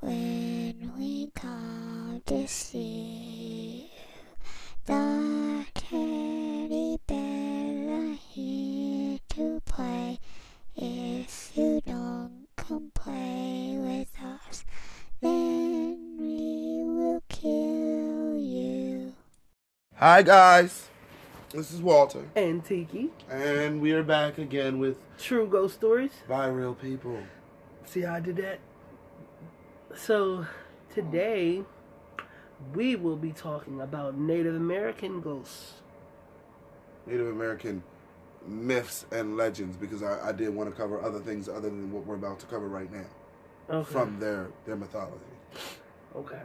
when we come to see. The teddy bears are here to play. If you don't come play with us, then we will kill you. Hi guys, this is Walter, and Tiki. and we are back again with True Ghost Stories. By Real People. See how I did that? So, today we will be talking about Native American ghosts. Native American myths and legends because I, I did want to cover other things other than what we're about to cover right now Okay. from their their mythology. Okay.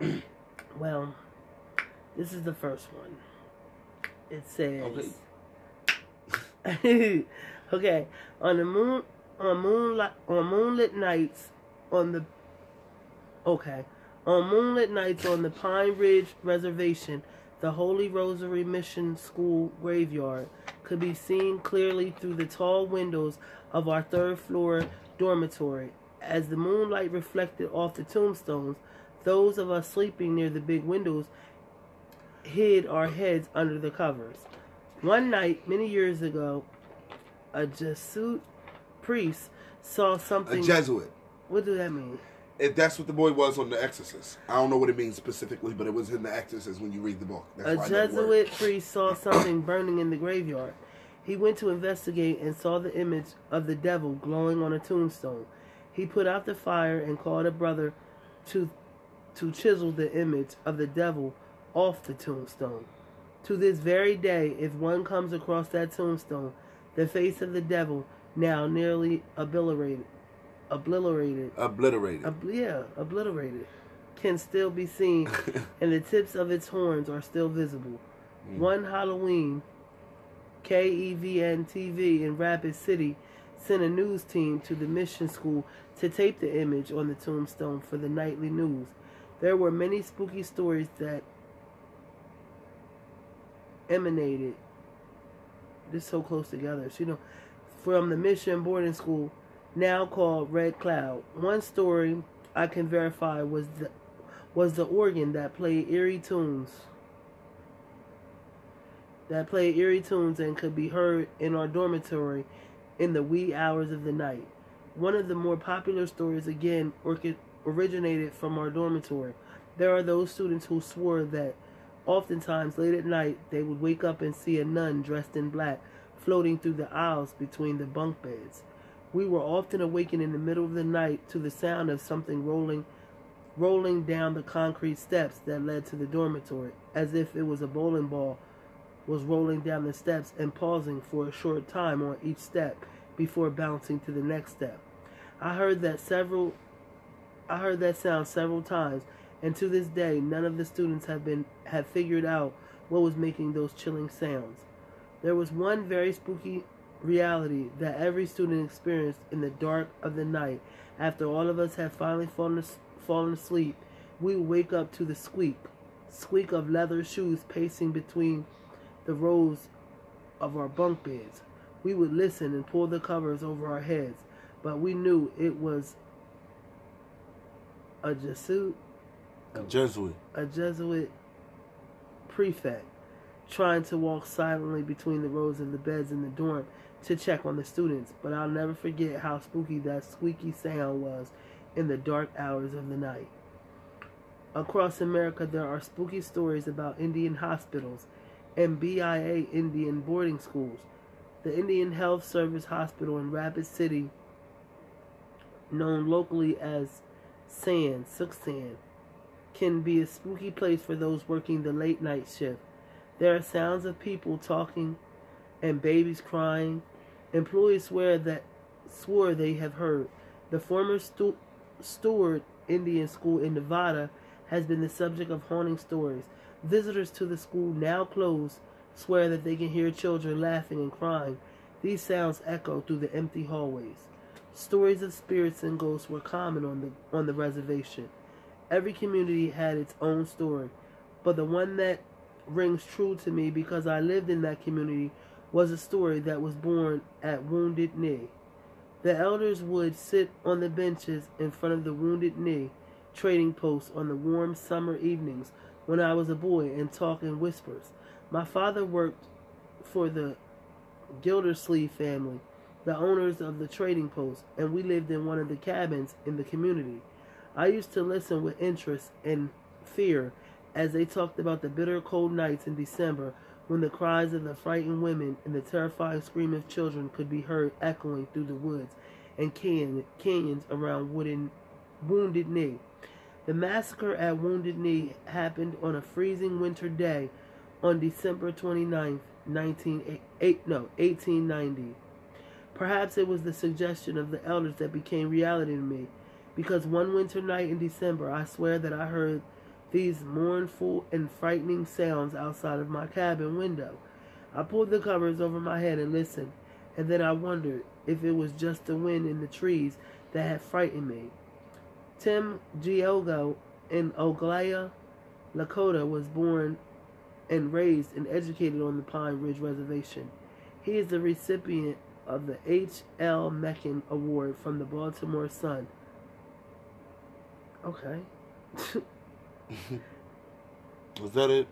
well, this is the first one. It says. Okay. okay. On the moon, on moonlight, on moonlit nights, on the. Okay. On moonlit nights on the Pine Ridge Reservation, the Holy Rosary Mission School graveyard could be seen clearly through the tall windows of our third floor dormitory. As the moonlight reflected off the tombstones, those of us sleeping near the big windows hid our heads under the covers. One night, many years ago, a Jesuit priest saw something. A. Jesuit. what does that mean? If that's what the boy was on The Exorcist. I don't know what it means specifically, but it was in The Exorcist when you read the book. That's A. Jesuit priest saw something burning in the graveyard. He went to investigate and saw the image of the devil glowing on a tombstone. He put out the fire and called a brother to to chisel the image of the devil off the tombstone. To this very day, if one comes across that tombstone, the face of the devil, now nearly obliterated, obliterated, Obliterated. ob- yeah, obliterated, can still be seen, and the tips of its horns are still visible. Hmm. One Halloween, E KEVN TV in Rapid City sent a news team to the mission school to tape the image on the tombstone for the nightly news. There were many spooky stories that emanated this so close together. So, you know, from the mission boarding school, now called Red Cloud. One story I can verify was the was the organ that played eerie tunes. That played eerie tunes and could be heard in our dormitory in the wee hours of the night. One of the more popular stories again originated from our dormitory. There are those students who swore that oftentimes late at night they would wake up and see a nun dressed in black floating through the aisles between the bunk beds. We were often awakened in the middle of the night to the sound of something rolling rolling down the concrete steps that led to the dormitory, as if it was a bowling ball was rolling down the steps and pausing for a short time on each step before bouncing to the next step. I heard that several I heard that sound several times, and to this day none of the students have been have figured out what was making those chilling sounds. There was one very spooky reality that every student experienced in the dark of the night. After all of us had finally fallen, fallen asleep, we wake up to the squeak, squeak of leather shoes pacing between the rows of our bunk beds. We would listen and pull the covers over our heads, but we knew it was a Jesuit A Jesuit. a Jesuit prefect trying to walk silently between the rows of the beds in the dorm to check on the students, but I'll never forget how spooky that squeaky sound was in the dark hours of the night. Across America, there are spooky stories about Indian hospitals and BIA Indian boarding schools. The Indian Health Service Hospital in Rapid City, known locally as Sand, Sioux San, can be a spooky place for those working the late night shift. There are sounds of people talking and babies crying. Employees swear that swore they have heard. The former stu- Indian School in Nevada has been the subject of haunting stories. Visitors to the school, now closed, swear that they can hear children laughing and crying. These sounds echo through the empty hallways. Stories of spirits and ghosts were common on the on the reservation. Every community had its own story, but the one that rings true to me because I lived in that community was a story that was born at Wounded Knee. The elders would sit on the benches in front of the Wounded Knee trading post on the warm summer evenings when I was a boy and talk in whispers. My father worked for the Gildersleeve family, the owners of the trading post, and we lived in one of the cabins in the community. I used to listen with interest and fear as they talked about the bitter cold nights in December when the cries of the frightened women and the terrified scream of children could be heard echoing through the woods and canyon, canyons around Wooden, Wounded Knee. The massacre at Wounded Knee happened on a freezing winter day on December 29th, 19, no, 1890. Perhaps it was the suggestion of the elders that became reality to me, because one winter night in December, I swear that I heard these mournful and frightening sounds outside of my cabin window. I pulled the covers over my head and listened, and then I wondered if it was just the wind in the trees that had frightened me. Tim Giago in Oglala, Lakota was born and raised and educated on the Pine Ridge Reservation. He is the recipient of the H. L. Mencken Award from the Baltimore Sun. Okay. was that it?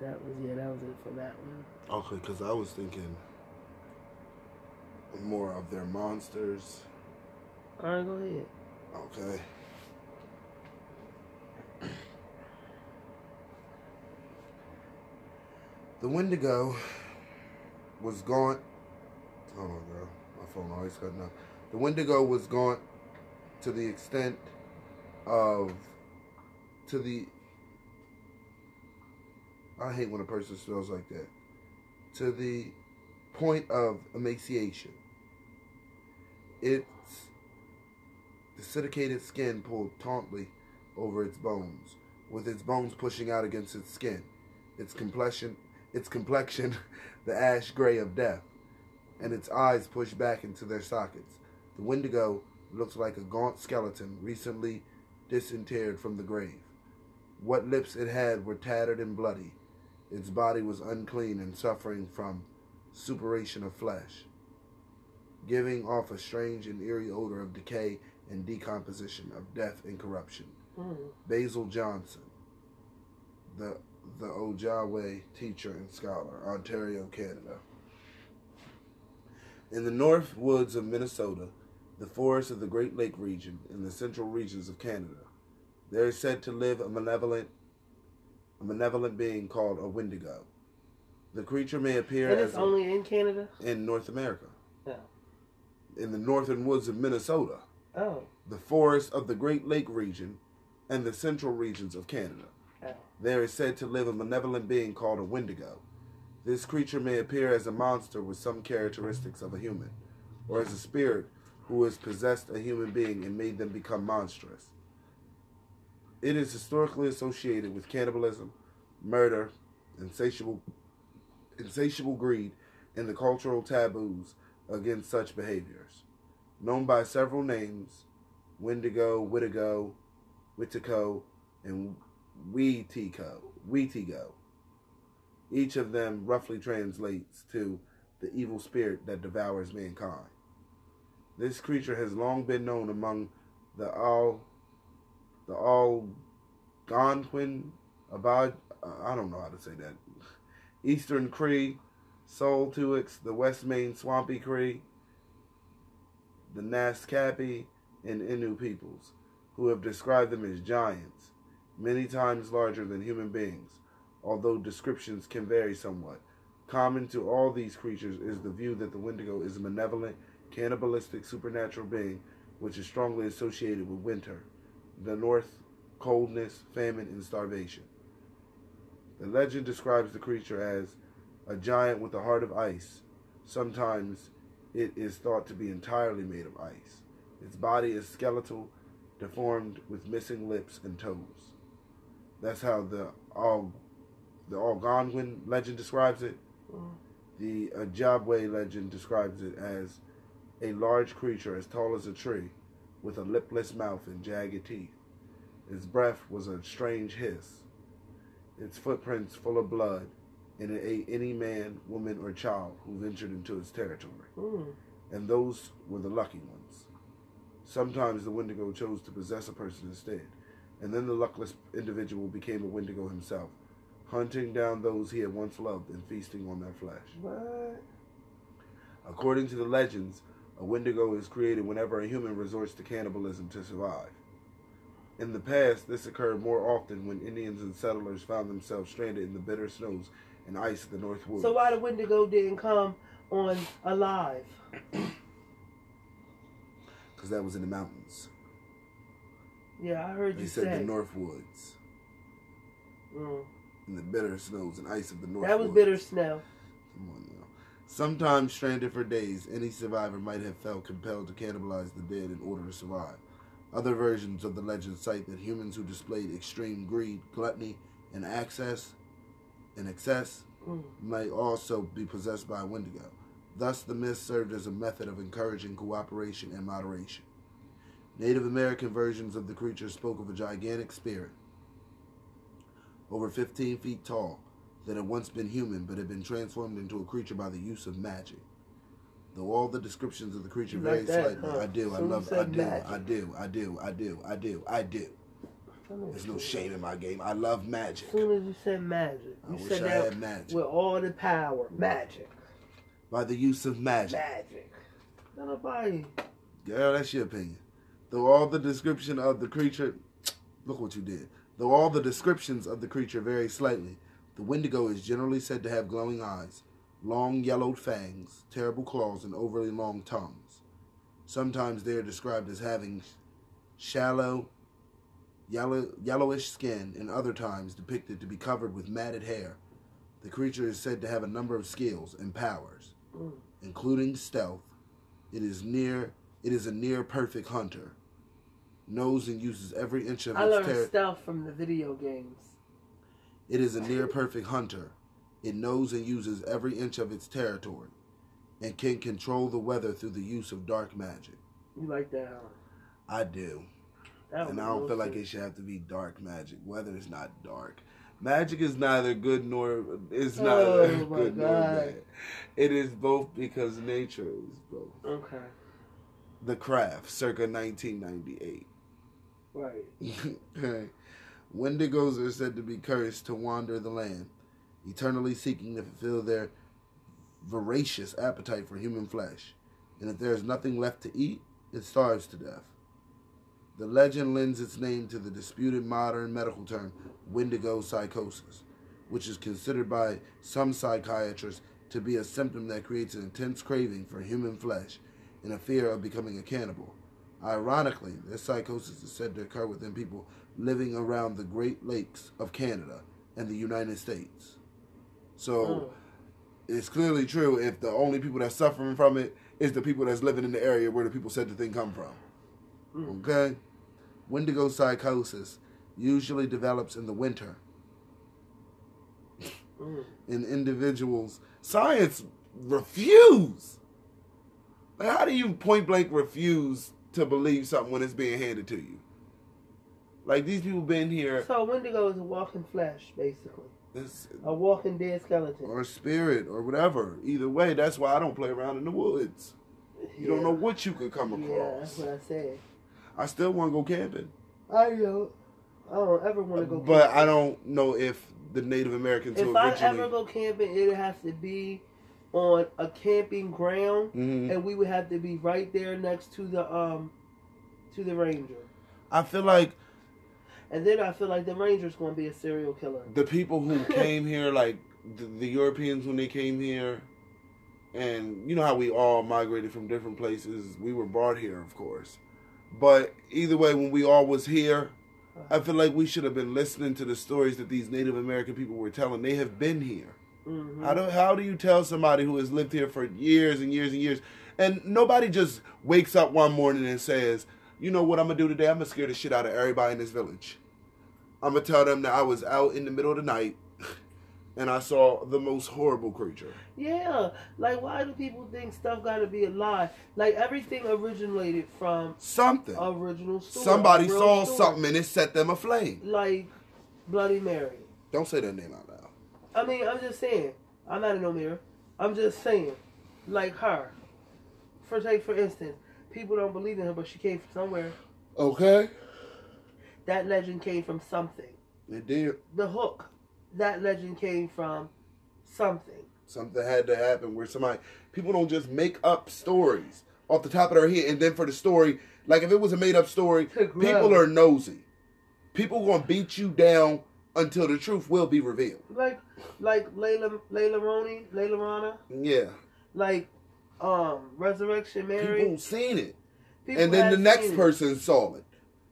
That was yeah, that was it for that one. Okay, because I was thinking more of their monsters. All right, go ahead. Okay. The Wendigo was gaunt. Hold on, girl. My phone always cutting up. The Wendigo was gaunt to the extent of to the I hate when a person smells like that. To the point of emaciation. Its desiccated skin pulled tautly over its bones, with its bones pushing out against its skin. Its complexion its complexion the ash gray of death, and its eyes pushed back into their sockets. The Wendigo looks like a gaunt skeleton recently disinterred from the grave. What lips it had were tattered and bloody. Its body was unclean and suffering from suppuration of flesh, giving off a strange and eerie odor of decay and decomposition, of death and corruption. Mm. Basil Johnson, the the Ojibwe teacher and scholar, Ontario, Canada. In the north woods of Minnesota, the forests of the Great Lake region, and the central regions of Canada, there is said to live a malevolent, a malevolent being called a Wendigo. The creature may appear And as it's a- only in Canada. in North America, Yeah. in the northern woods of Minnesota, Oh. the forests of the Great Lake region, and the central regions of Canada. Oh. There is said to live a malevolent being called a Wendigo. This creature may appear as a monster with some characteristics of a human, or as a spirit who has possessed a human being and made them become monstrous. It is historically associated with cannibalism, murder, insatiable, insatiable greed, and the cultural taboos against such behaviors. Known by several names, Wendigo, Wittigo, Wittico, and Weetico, Weetigo. Each of them roughly translates to the evil spirit that devours mankind. This creature has long been known among the all the Algonquin about I don't know how to say that. Eastern Cree, Saulteaux, the West Main Swampy Cree, the Naskapi, and Innu peoples, who have described them as giants, many times larger than human beings, although descriptions can vary somewhat. Common to all these creatures is the view that the Wendigo is a malevolent, cannibalistic, supernatural being which is strongly associated with winter, the north, coldness, famine, and starvation. The legend describes the creature as a giant with a heart of ice. Sometimes it is thought to be entirely made of ice. Its body is skeletal, deformed with missing lips and toes. That's how the Al- the Algonquin legend describes it. The Ojibwe legend describes it as a large creature as tall as a tree, with a lipless mouth and jagged teeth. Its breath was a strange hiss. Its footprints full of blood, and it ate any man, woman, or child who ventured into its territory. Mm. And those were the lucky ones. Sometimes the Wendigo chose to possess a person instead, and then the luckless individual became a Wendigo himself, hunting down those he had once loved and feasting on their flesh. What? According to the legends, a Wendigo is created whenever a human resorts to cannibalism to survive. In the past, this occurred more often when Indians and settlers found themselves stranded in the bitter snows and ice of the North Woods. So why the Wendigo didn't come on alive? Because that was in the mountains. Yeah, I heard They you said say. the North Woods. Mm. In the bitter snows and ice of the North That was Woods. bitter snow. Come on. Sometimes stranded for days, any survivor might have felt compelled to cannibalize the dead in order to survive. Other versions of the legend cite that humans who displayed extreme greed, gluttony, and access and excess Mm. might also be possessed by a Wendigo. Thus, the myth served as a method of encouraging cooperation and moderation. Native American versions of the creature spoke of a gigantic spirit, over 15 feet tall, that had once been human but had been transformed into a creature by the use of magic. Though all the descriptions of the creature vary like slightly, huh? I do, I love, I do, magic. I do, I do, I do, I do, I do. There's no shame in my game. I love magic. As soon as you said magic, I you wish said I that had magic. with all the power. Magic. By the use of magic. Magic. Not nobody. Girl, that's your opinion. Though all the description of the creature, look what you did. Though all the descriptions of the creature vary slightly, the Wendigo is generally said to have glowing eyes, long yellowed fangs, terrible claws, and overly long tongues. Sometimes they are described as having shallow, yellow, yellowish skin, and other times depicted to be covered with matted hair. The creature is said to have a number of skills and powers, Mm. including stealth. It is near it is a near perfect hunter. Knows and uses every inch of its. I its learned territory. stealth from the video games. It is a near perfect hunter. It knows and uses every inch of its territory and can control the weather through the use of dark magic. You like that? Huh? I do. That And I don't feel like it should have to be dark magic. Weather is not dark. Magic is neither good nor is Oh, neither my good nor bad. It is both because nature is both. Okay. The Craft, circa 1998. Right. Okay. Wendigos are said to be cursed to wander the land, eternally seeking to fulfill their voracious appetite for human flesh. And if there is nothing left to eat, it starves to death. The legend lends its name to the disputed modern medical term Wendigo psychosis, which is considered by some psychiatrists to be a symptom that creates an intense craving for human flesh and a fear of becoming a cannibal. Ironically, this psychosis is said to occur within people living around the Great Lakes of Canada and the United States. So Mm. it's clearly true if the only people that's suffering from it is the people that's living in the area where the people said the thing come from. Mm. Okay? Wendigo psychosis usually develops in the winter Mm. in individuals. Science refuse. Like, how do you point blank refuse to believe something when it's being handed to you? Like these people been here, So Wendigo is a walking flesh, basically. this, A walking dead skeleton. or a spirit, or whatever. Either way, that's why I don't play around in the woods. You don't know what you could come across. Yeah, that's what I said. I still want to go camping, I know. I don't ever want to go. Camping. but. I don't know if the Native Americans If I ever go camping, it has to be on a camping ground, Mhm. and we would have to be right there next to the um to the ranger. I feel like And then I feel like the ranger's going to be a serial killer. the people who came here, like the, the Europeans when they came here, and you know how we all migrated from different places. We were brought here, of course, but either way, when we all was here, I feel like we should have been listening to the stories that these Native American people were telling. They have been here. Hmm How do how do you tell somebody who has lived here for years and years and years, and nobody just wakes up one morning and says, "You know what I'm gonna do today? I'm gonna scare the shit out of everybody in this village. I'm gonna tell them that I was out in the middle of the night." And I saw the most horrible creature. Yeah, like why do people think stuff got to be a lie? Like everything originated from Something. original story. Somebody saw story. something and it set them aflame. like Bloody Mary. Don't say that name out loud. I mean, I'm just saying. I'm not in no mirror. I'm just saying, like her. For take for instance, people don't believe in her, but she came from somewhere. Okay. that legend came from something. It did. The hook, that legend came from something. Something had to happen where somebody people don't just make up stories off the top of their head and then for the story, like if it was a made up story, people are nosy. People gonna beat you down until the truth will be revealed. Like like Layla Layla Roney, Layla Rana, Yeah. like um Resurrection Mary. People seen it. People and then the next seen it. person saw it.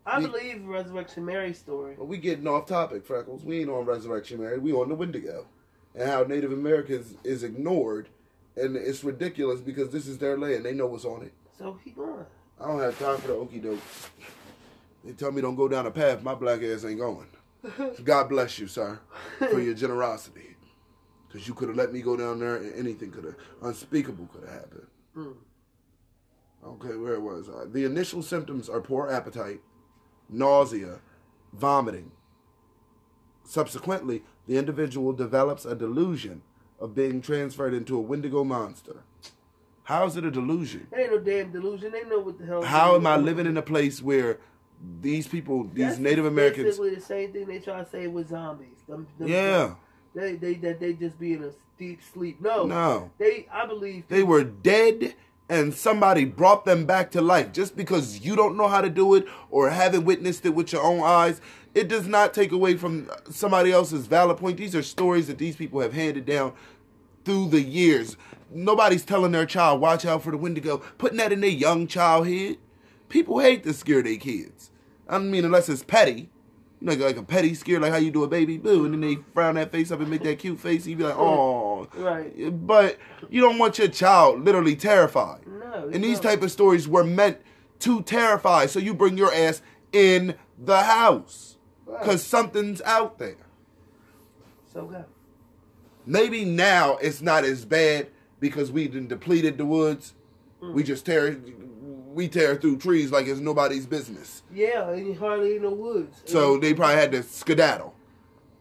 I we- believe Resurrection Mary's story. But we getting off topic, Freckles. We ain't on Resurrection Mary. We on the Wendigo. And how Native Americans is ignored. And it's ridiculous because this is their land. They know what's on it. So he going. I don't have time for the okey doke. They tell me don't go down a path my black ass ain't going. God bless you, sir, for your generosity. Because you could have let me go down there and anything could have, unspeakable could have happened. Mm. Okay, where it was I? The initial symptoms are poor appetite, nausea, vomiting. Subsequently, the individual develops a delusion of being transferred into a Wendigo monster. How is it a delusion? It ain't no damn delusion. They know what the hell. How am I living in a place where these people, these That's Native Americans, Basically, the same thing they try to say with zombies. Them, them yeah, They they that they just be in a deep sleep. No. no, They I believe they were dead and somebody brought them back to life. Just because you don't know how to do it or haven't witnessed it with your own eyes, it does not take away from somebody else's valid point. These are stories that these people have handed down through the years. Nobody's telling their child, watch out for the Wendigo, putting that in their young child head. People hate to scare their kids. I mean unless it's petty. You know, like a petty scare, like how you do a baby boo, and then they frown that face up and make that cute face, and you be like, oh. Right. But you don't want your child literally terrified. No. And these type of stories were meant to terrify, so you bring your ass in the house. Right. Because something's out there. So go. Maybe now it's not as bad because we done depleted the woods. Mm. We just tear we tear through trees like it's nobody's business. Yeah, and hardly in the woods. So they probably had to skedaddle.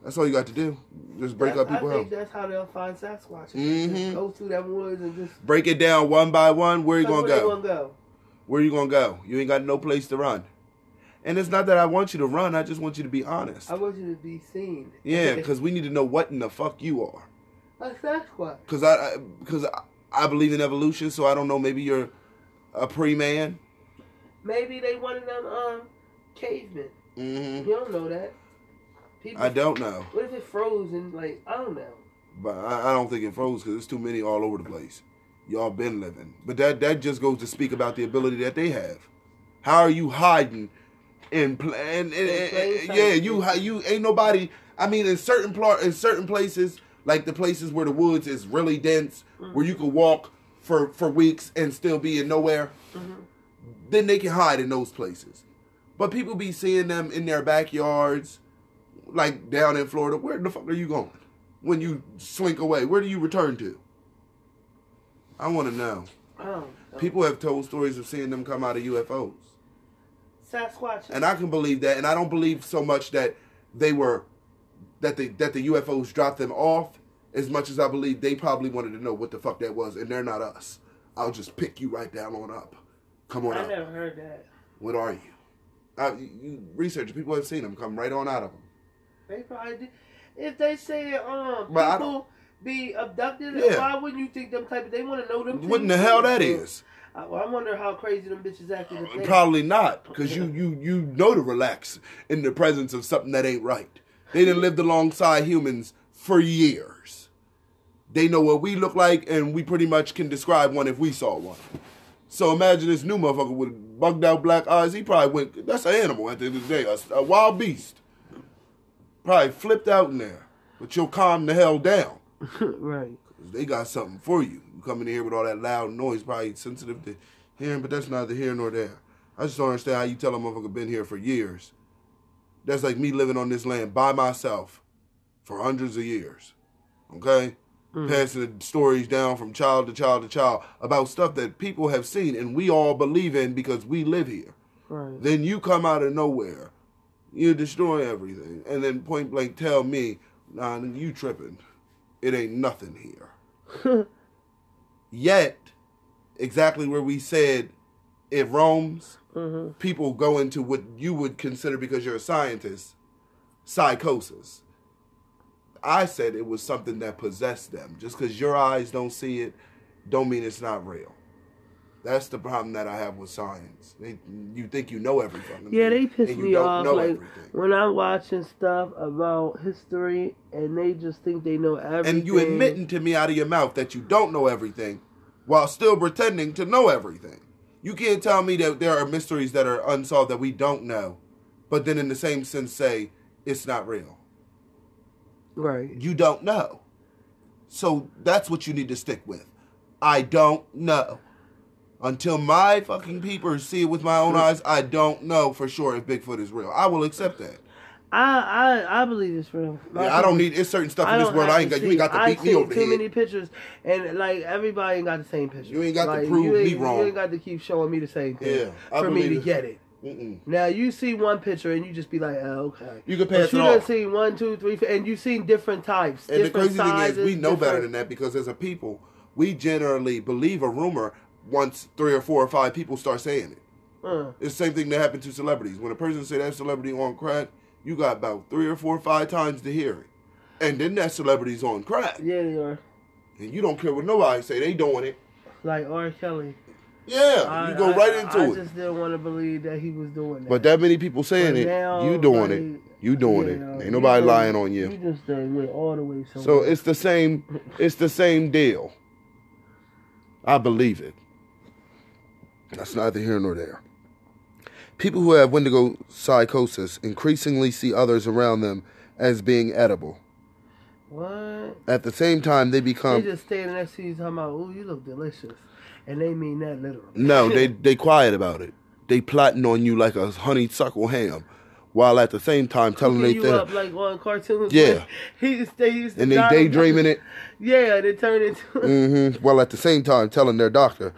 That's all you got to do. Just break up people's I think house. that's how they'll find Sasquatch. Mhm. Just go through that woods and just. Break it down one by one. Where you gonna where go? go. Where you gonna go? You ain't got no place to run. And it's not that I want you to run. I just want you to be honest. I want you to be seen. Yeah, because we need to know what in the fuck you are. a Sasquatch. Because I, because I, I believe in evolution, so I don't know. Maybe you're a pre-man. Maybe they one of them um cavemen. hmm You don't know that. People. I don't know, What if it froze and like I don't know. but I, I don't think it froze because there's too many all over the place. Y'all been living, but that that just goes to speak about the ability that they have. How are you hiding in pl- and, and, and- yeah, you you ain't nobody. I mean, in certain pl- in certain places, like the places where the woods is really dense, where you can walk for for weeks and still be in nowhere. Mhm. then they can hide in those places. But people be seeing them in their backyards, like down in Florida. Where the fuck are you going? When you slink away, where do you return to? I want to know. Know. People have told stories of seeing them come out of UFOs. Sasquatch. And I can believe that. And I don't believe so much that they were, that the, that the UFOs dropped them off as much as I believe they probably wanted to know what the fuck that was. And they're not us. I'll just pick you right down on up. Come on out. I up. never heard that. What are you? Uh, you, you research. People have seen them come right on out of them. They probably did. If they say um But people be abducted, Yeah. why wouldn't you think them type of? They want to know them. What in the hell that is? I, well, I wonder how crazy them bitches if they- Probably not, because you you you know to relax in the presence of something that ain't right. They didn't lived alongside humans for years. They know what we look like, and we pretty much can describe one if we saw one. So imagine this new motherfucker with bugged out black eyes. He probably went. That's an animal at the end of the day, a, a wild beast. Probably flipped out in there, but you'll calm the hell down. right. They got something for you. You come in here with all that loud noise, probably sensitive to hearing, but that's neither here nor there. I just don't understand how you tell a motherfucker been here for years. That's like me living on this land by myself for hundreds of years. Okay? Passing the stories down from child to child to child about stuff that people have seen and we all believe in because we live here. Right. Then you come out of nowhere, you destroy everything, and then point blank tell me, nah, you tripping. It ain't nothing here. Yet, exactly where we said it roams, hmm people go into what you would consider because you're a scientist psychosis i said it was something that possessed them just because your eyes don't see it don't mean it's not real that's the problem that i have with science they, you think you know everything Yeah, they piss me off. Like everything. when I'm watching stuff about history and they just think they know everything. and you admitting to me out of your mouth that you don't know everything while still pretending to know everything you can't tell me that there are mysteries that are unsolved that we don't know but then in the same sense say it's not real right. you don't know. So that's what you need to stick with. I don't know. Until my fucking peepers see it with my own eyes, I don't know for sure if Bigfoot is real. I will accept that. I I I believe it's real. Yeah, I don't need it's certain stuff I in this world I ain't got you ain't got to I beat me over too head. many pictures, and like everybody ain't got the same picture. You ain't got to prove me wrong. You ain't got to keep showing me the same thing Yeah, for me to get it. Mm-mm. Now you see one picture and you just be like, oh, okay. You can But pass you it done off. seen one, two, three, four, and you've seen different types. And the different crazy thing is, sizes, we know better than that because as a people, we generally believe a rumor once three or four or five people start saying it. It's the same thing that happened to celebrities. When a person say that celebrity on crack, you got about three or four or five times to hear it. And then that celebrity's on crack. yeah, they are. And you don't care what nobody say, they doing it. Like R. Kelly. Yeah, I- you go I- right into I it. I just didn't want to believe that he was doing that. But that many people saying But it, now, you doing like, it. You doing yeah, it. Ain't nobody lying on you. You just done went all the way somewhere. So it's the same it's the same deal. I believe it. That's neither here nor there. People who have Wendigo psychosis increasingly see others around them as being edible. what? At the same time, they become. They just standing next to you talking about, "Ooh, you look delicious," and they mean that literally. no, they they quiet about it. They plotting on you like a honeysuckle ham, while at the same time telling they you up like on cartoons. Yeah. he used they used to and they daydreaming it. Yeah, they turn into. mm-hmm. While at the same time telling their doctor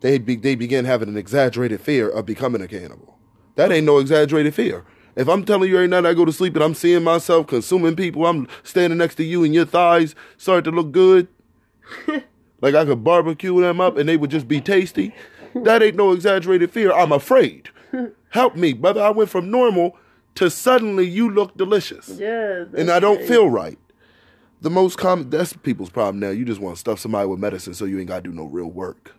they be, they begin having an exaggerated fear of becoming a cannibal. That ain't no exaggerated fear. If I'm telling you every night I go to sleep and I'm seeing myself consuming people, I'm standing next to you and your thighs start to look good, like I could barbecue them up and they would just be tasty. That ain't no exaggerated fear. I'm afraid. Help me, brother. I went from normal to suddenly you look delicious yeah, and I don't feel right. The most common that's people's problem now. You just want to stuff somebody with medicine so you ain't got to do no real work.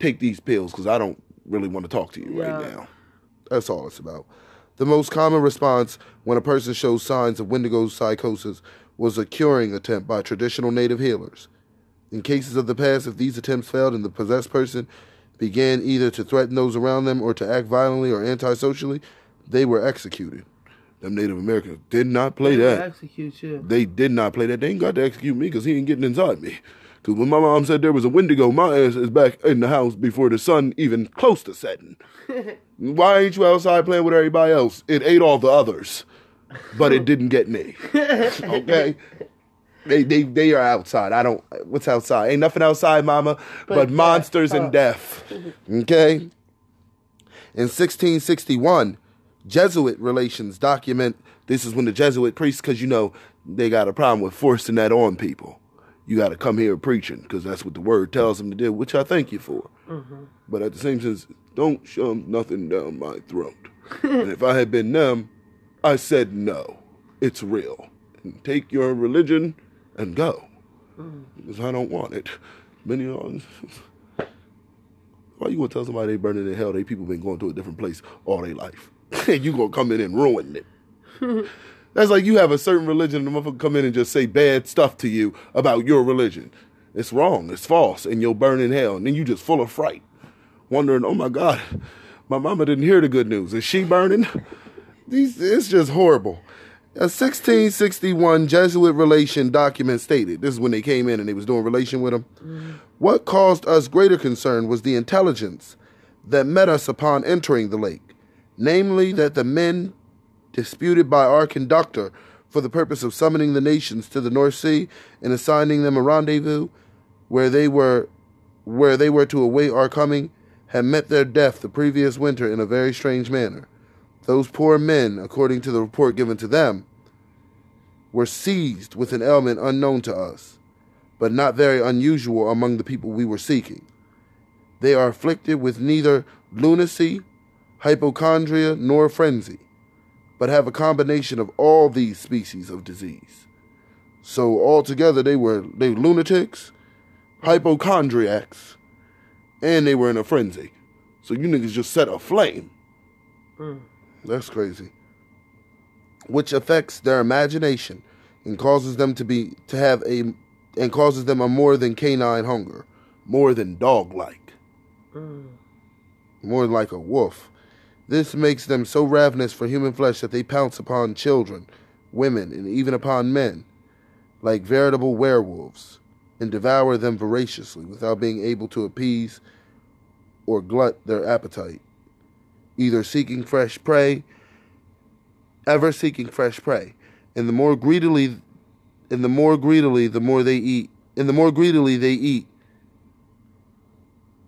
Take these pills because I don't really want to talk to you right now. That's all it's about. The most common response when a person shows signs of Wendigo psychosis was a curing attempt by traditional native healers. In cases of the past, if these attempts failed and the possessed person began either to threaten those around them or to act violently or antisocially, they were executed. Them Native Americans did not play that. Execute you. They did not play that. They ain't got to execute me because he ain't getting inside me. Because when my mom said there was a Wendigo, my ass is back in the house before the sun even close to setting. Why ain't you outside playing with everybody else? It ate all the others, but it didn't get me. Okay. They, they they are outside. I don't. What's outside? Ain't nothing outside, Mama, but, But monsters and death. Okay. In 1661, Jesuit relations document this is when the Jesuit priests, because you know they got a problem with forcing that on people. You got to come here preaching because that's what the word tells them to do, which I thank you for. Mm-hmm. But at the same sense, don't shove nothing down my throat. and if I had been them, I said no, it's real. And take your religion and go mm. because I don't want it. Many of why you gonna tell somebody they burning in hell? They people been going to a different place all their life. and you gonna come in and ruin it. That's like you have a certain religion and the motherfucker come in and just say bad stuff to you about your religion. It's wrong, it's false, and you'll burn in hell. And then you just full of fright, wondering, oh my God, my mama didn't hear the good news. Is she burning? These it's just horrible. A 1661 Jesuit relation document stated, this is when they came in and they was doing relation with them. Mm-hmm. What caused us greater concern was the intelligence that met us upon entering the lake, namely that the men disputed by our conductor for the purpose of summoning the nations to the North Sea and assigning them a rendezvous where they were where they were to await our coming had met their death the previous winter in a very strange manner. Those poor men, according to the report given to them, were seized with an ailment unknown to us, but not very unusual among the people we were seeking. They are afflicted with neither lunacy, hypochondria, nor frenzy, but have a combination of all these species of disease. So altogether, they were they were lunatics, hypochondriacs, and they were in a frenzy. So you niggas just set a flame. Mm. That's crazy. Which affects their imagination and causes them to be to have a and causes them a more than canine hunger, more than dog like, Mm. more like a wolf. This makes them so ravenous for human flesh that they pounce upon children, women, and even upon men, like veritable werewolves, and devour them voraciously without being able to appease or glut their appetite, either seeking fresh prey, ever seeking fresh prey, and the more greedily, and the more greedily, the more they eat, and the more greedily they eat.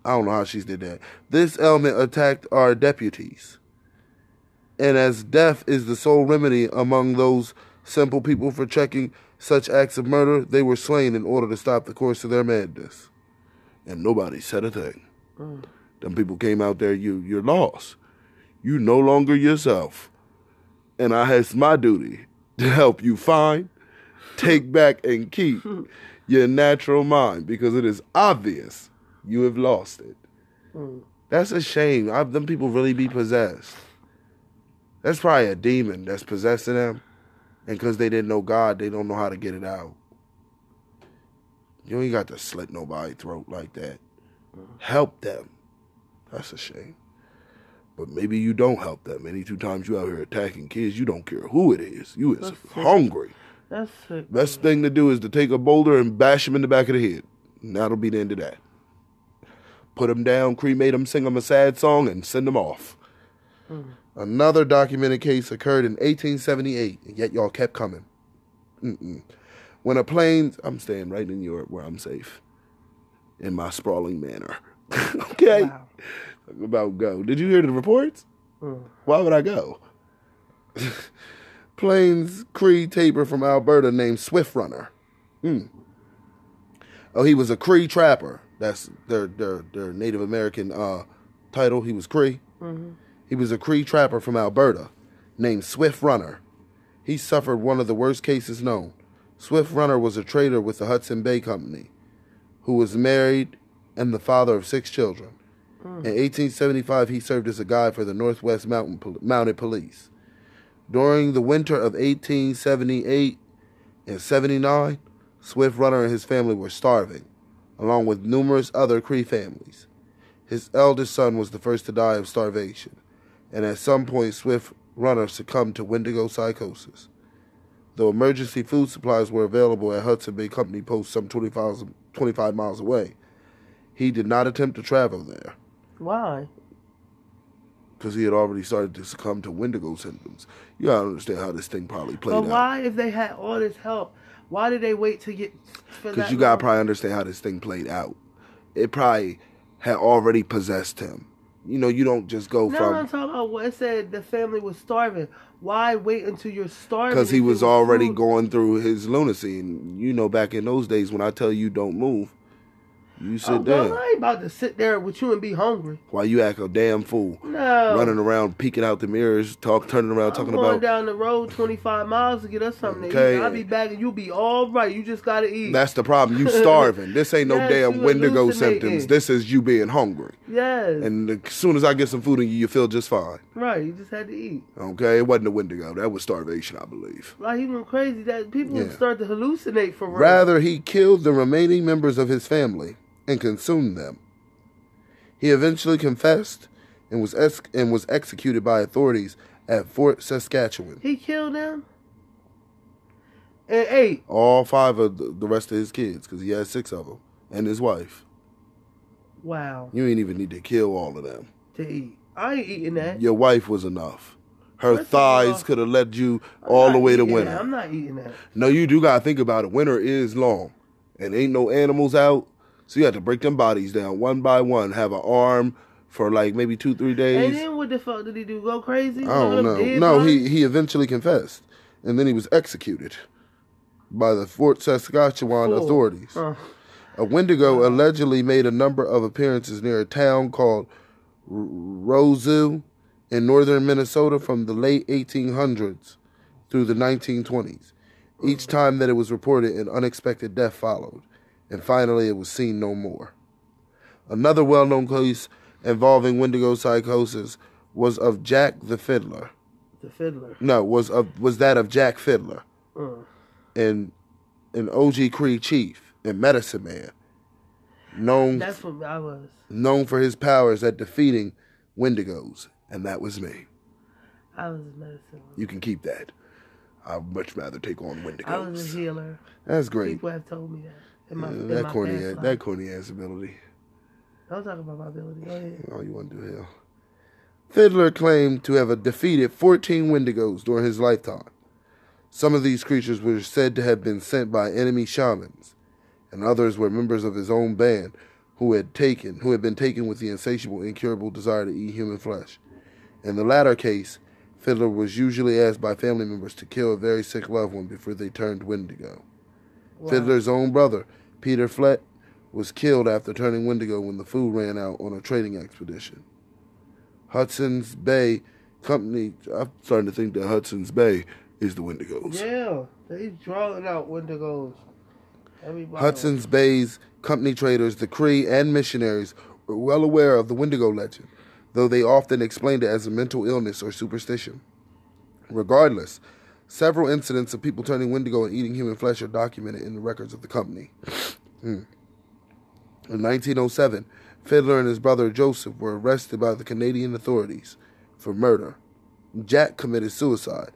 I don't know how she did that. This element attacked our deputies. And as death is the sole remedy among those simple people for checking such acts of murder, they were slain in order to stop the course of their madness. And nobody said a thing. Mm. Them people came out there, you you're lost. You no longer yourself. And I has my duty to help you find, take back, and keep your natural mind because it is obvious you have lost it. Mm. That's a shame. I, them people really be possessed. That's probably a demon that's possessing them. And because they didn't know God, they don't know how to get it out. You ain't got to slit nobody's throat like that. Help them. That's a shame. But maybe you don't help them. Any two times you out here attacking kids, you don't care who it is. You is That's sick. hungry. That's sick. Best thing to do is to take a boulder and bash him in the back of the head. And that'll be the end of that. Put him down, cremate him, sing him a sad song, and send him off. Mm. Another documented case occurred in 1878, and yet y'all kept coming. Mm-mm. When a plane, I'm staying right in Europe where I'm safe, in my sprawling manner. okay, Wow. About go. Did you hear the reports? Mm. Why would I go? Plains Cree taper from Alberta named Swift Runner. Hmm. Oh, he was a Cree trapper. That's their their their Native American uh, title. He was Cree. Mhm. He was a Cree trapper from Alberta named Swift Runner. He suffered one of the worst cases known. Swift Runner was a trader with the Hudson Bay Company who was married and the father of six children. In 1875, he served as a guide for the Northwest Mountain Pol- Mounted Police. During the winter of 1878 and 79, Swift Runner and his family were starving, along with numerous other Cree families. His eldest son was the first to die of starvation, and at some point, Swift Runner succumbed to Wendigo psychosis. Though emergency food supplies were available at Hudson Bay Company Post some 25, 25 miles away, he did not attempt to travel there Why? because he had already started to succumb to Wendigo symptoms. You gotta understand how this thing probably played But out. But why, if they had all this help, why did they wait to get? Because you gotta probably understand how this thing played out. It probably had already possessed him. You know, you don't just go No, from I'm talking about what it said. The family was starving. Why wait until you're starving? because he was already food? going through his lunacy. And you know, back in those days, when I tell you don't move, you oh, sit Oh, down girl, I ain't about to sit there with you and be hungry. while you act a damn fool, No. running around, peeking out the mirrors, talk, turning around, I'm talking going about. down the road 25 miles to get us something to Okay. eat. I'll be back and you'll be all right. You just gotta eat. That's the problem. You starving. This ain't no Yes, damn Wendigo symptoms. This is you being hungry. yes. And as soon as I get some food in you, you feel just fine. right. You just had to eat. Okay, it wasn't a Wendigo. That was starvation, I believe. Like he went crazy. That people Yeah. start to hallucinate for real. Rather, he killed the remaining members of his family and consumed them. He eventually confessed and was ex- and was executed by authorities at Fort Saskatchewan. he killed them eh, and ate. All five of the, the rest of his kids, because he had six of them, and his wife. Wow. You ain't even need to kill all of them. To eat. I ain't eating that. Your wife was enough. Her First thighs could have led you I'm all the way to winter. that. I'm not eating that. No, you do gotta think about it. Winter is long, and ain't no animals out, so you had to break them bodies down one by one. Have an arm for like maybe two, three days. And then what the fuck did he do? Go crazy? I don't know. No, bodies? he he eventually confessed, and then he was executed by the Fort Saskatchewan Fool. authorities. Huh. A Wendigo allegedly made a number of appearances near a town called R- Roseau in northern Minnesota from the late 1800s through the 1920s. Each time that it was reported, an unexpected death followed, and finally it was seen no more. Another well known case involving Wendigo psychosis was of Jack the Fiddler. The fiddler. No, was of was that of Jack Fiddler, Uh, and an Oji-Cree chief and medicine man, known that's what I was. known for his powers at defeating Wendigos, and that was me. I was a medicine. Man. You can keep that. I'd much rather take on Wendigos. I was a healer. That's great. People have told me that. My, that corny, ass, life. that corny ass ability. Don't talk about my ability. Go ahead. All you want to do hell. Fiddler claimed to have uh, defeated 14 Wendigos during his lifetime. Some of these creatures were said to have been sent by enemy shamans, and others were members of his own band who had taken who had been taken with the insatiable, incurable desire to eat human flesh. In the latter case, Fiddler was usually asked by family members to kill a very sick loved one before they turned Wendigo. Wow. Fiddler's own brother, Peter Flett, was killed after turning Wendigo when the food ran out on a trading expedition. Hudson's Bay Company, I'm starting to think that Hudson's Bay is the Wendigos. Yeah, they drawing out Wendigos. Everybody. Hudson's Bay's company traders, the Cree, and missionaries were well aware of the Wendigo legend, though they often explained it as a mental illness or superstition. Regardless, several incidents of people turning Wendigo and eating human flesh are documented in the records of the company. Hmm. In 1907, Fiddler and his brother Joseph were arrested by the Canadian authorities for murder. Jack committed suicide,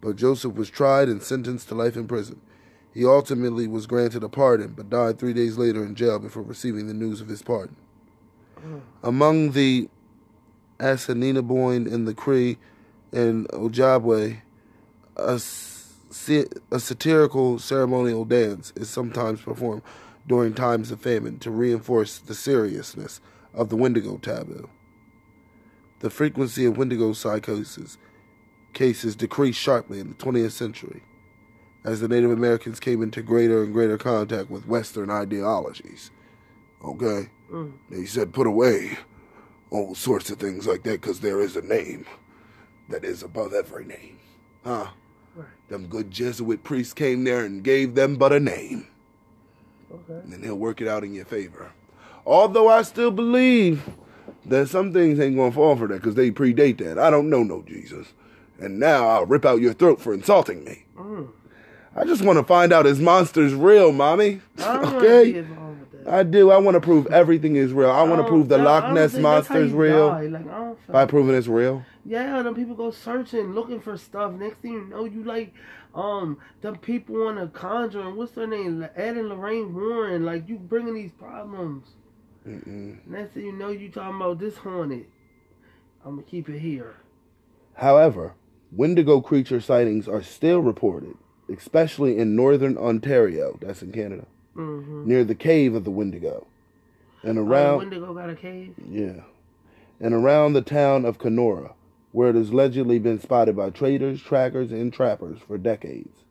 but Joseph was tried and sentenced to life in prison. He ultimately was granted a pardon, but died three days later in jail before receiving the news of his pardon. Among the Assiniboine and the Cree and Ojibwe, a, a satirical ceremonial dance is sometimes performed during times of famine to reinforce the seriousness of the Wendigo taboo. The frequency of Wendigo psychosis cases decreased sharply in the 20th century as the Native Americans came into greater and greater contact with Western ideologies. Okay? Mm. They said put away all sorts of things like that because there is a name that is above every name. Huh? Right. Them good Jesuit priests came there and gave them but a name, Okay. and then he'll work it out in your favor. Although I still believe that some things ain't gonna fall for that because they predate that. I don't know no Jesus, and now I'll rip out your throat for insulting me. Mm. I just want to find out is monsters real, mommy? I okay. be involved with that. I do. I want to prove everything is real. I want to prove the I- I Loch Ness how monster's real. Like, I by proving it's real. Yeah, them people go searching, looking for stuff. Next thing you know, you like, um, them people on the Conjuring. What's their name? Ed and Lorraine Warren. Like, you bringing these problems. Mm-mm. Next thing you know, you talking about this haunted. I'm gonna keep it here. However, Wendigo creature sightings are still reported, especially in northern Ontario, that's in Canada, Mm-hmm. near the cave of the Wendigo, and Around around Wendigo got a cave. yeah, and around the town of Kenora, where it has allegedly been spotted by traders, trackers, and trappers for decades.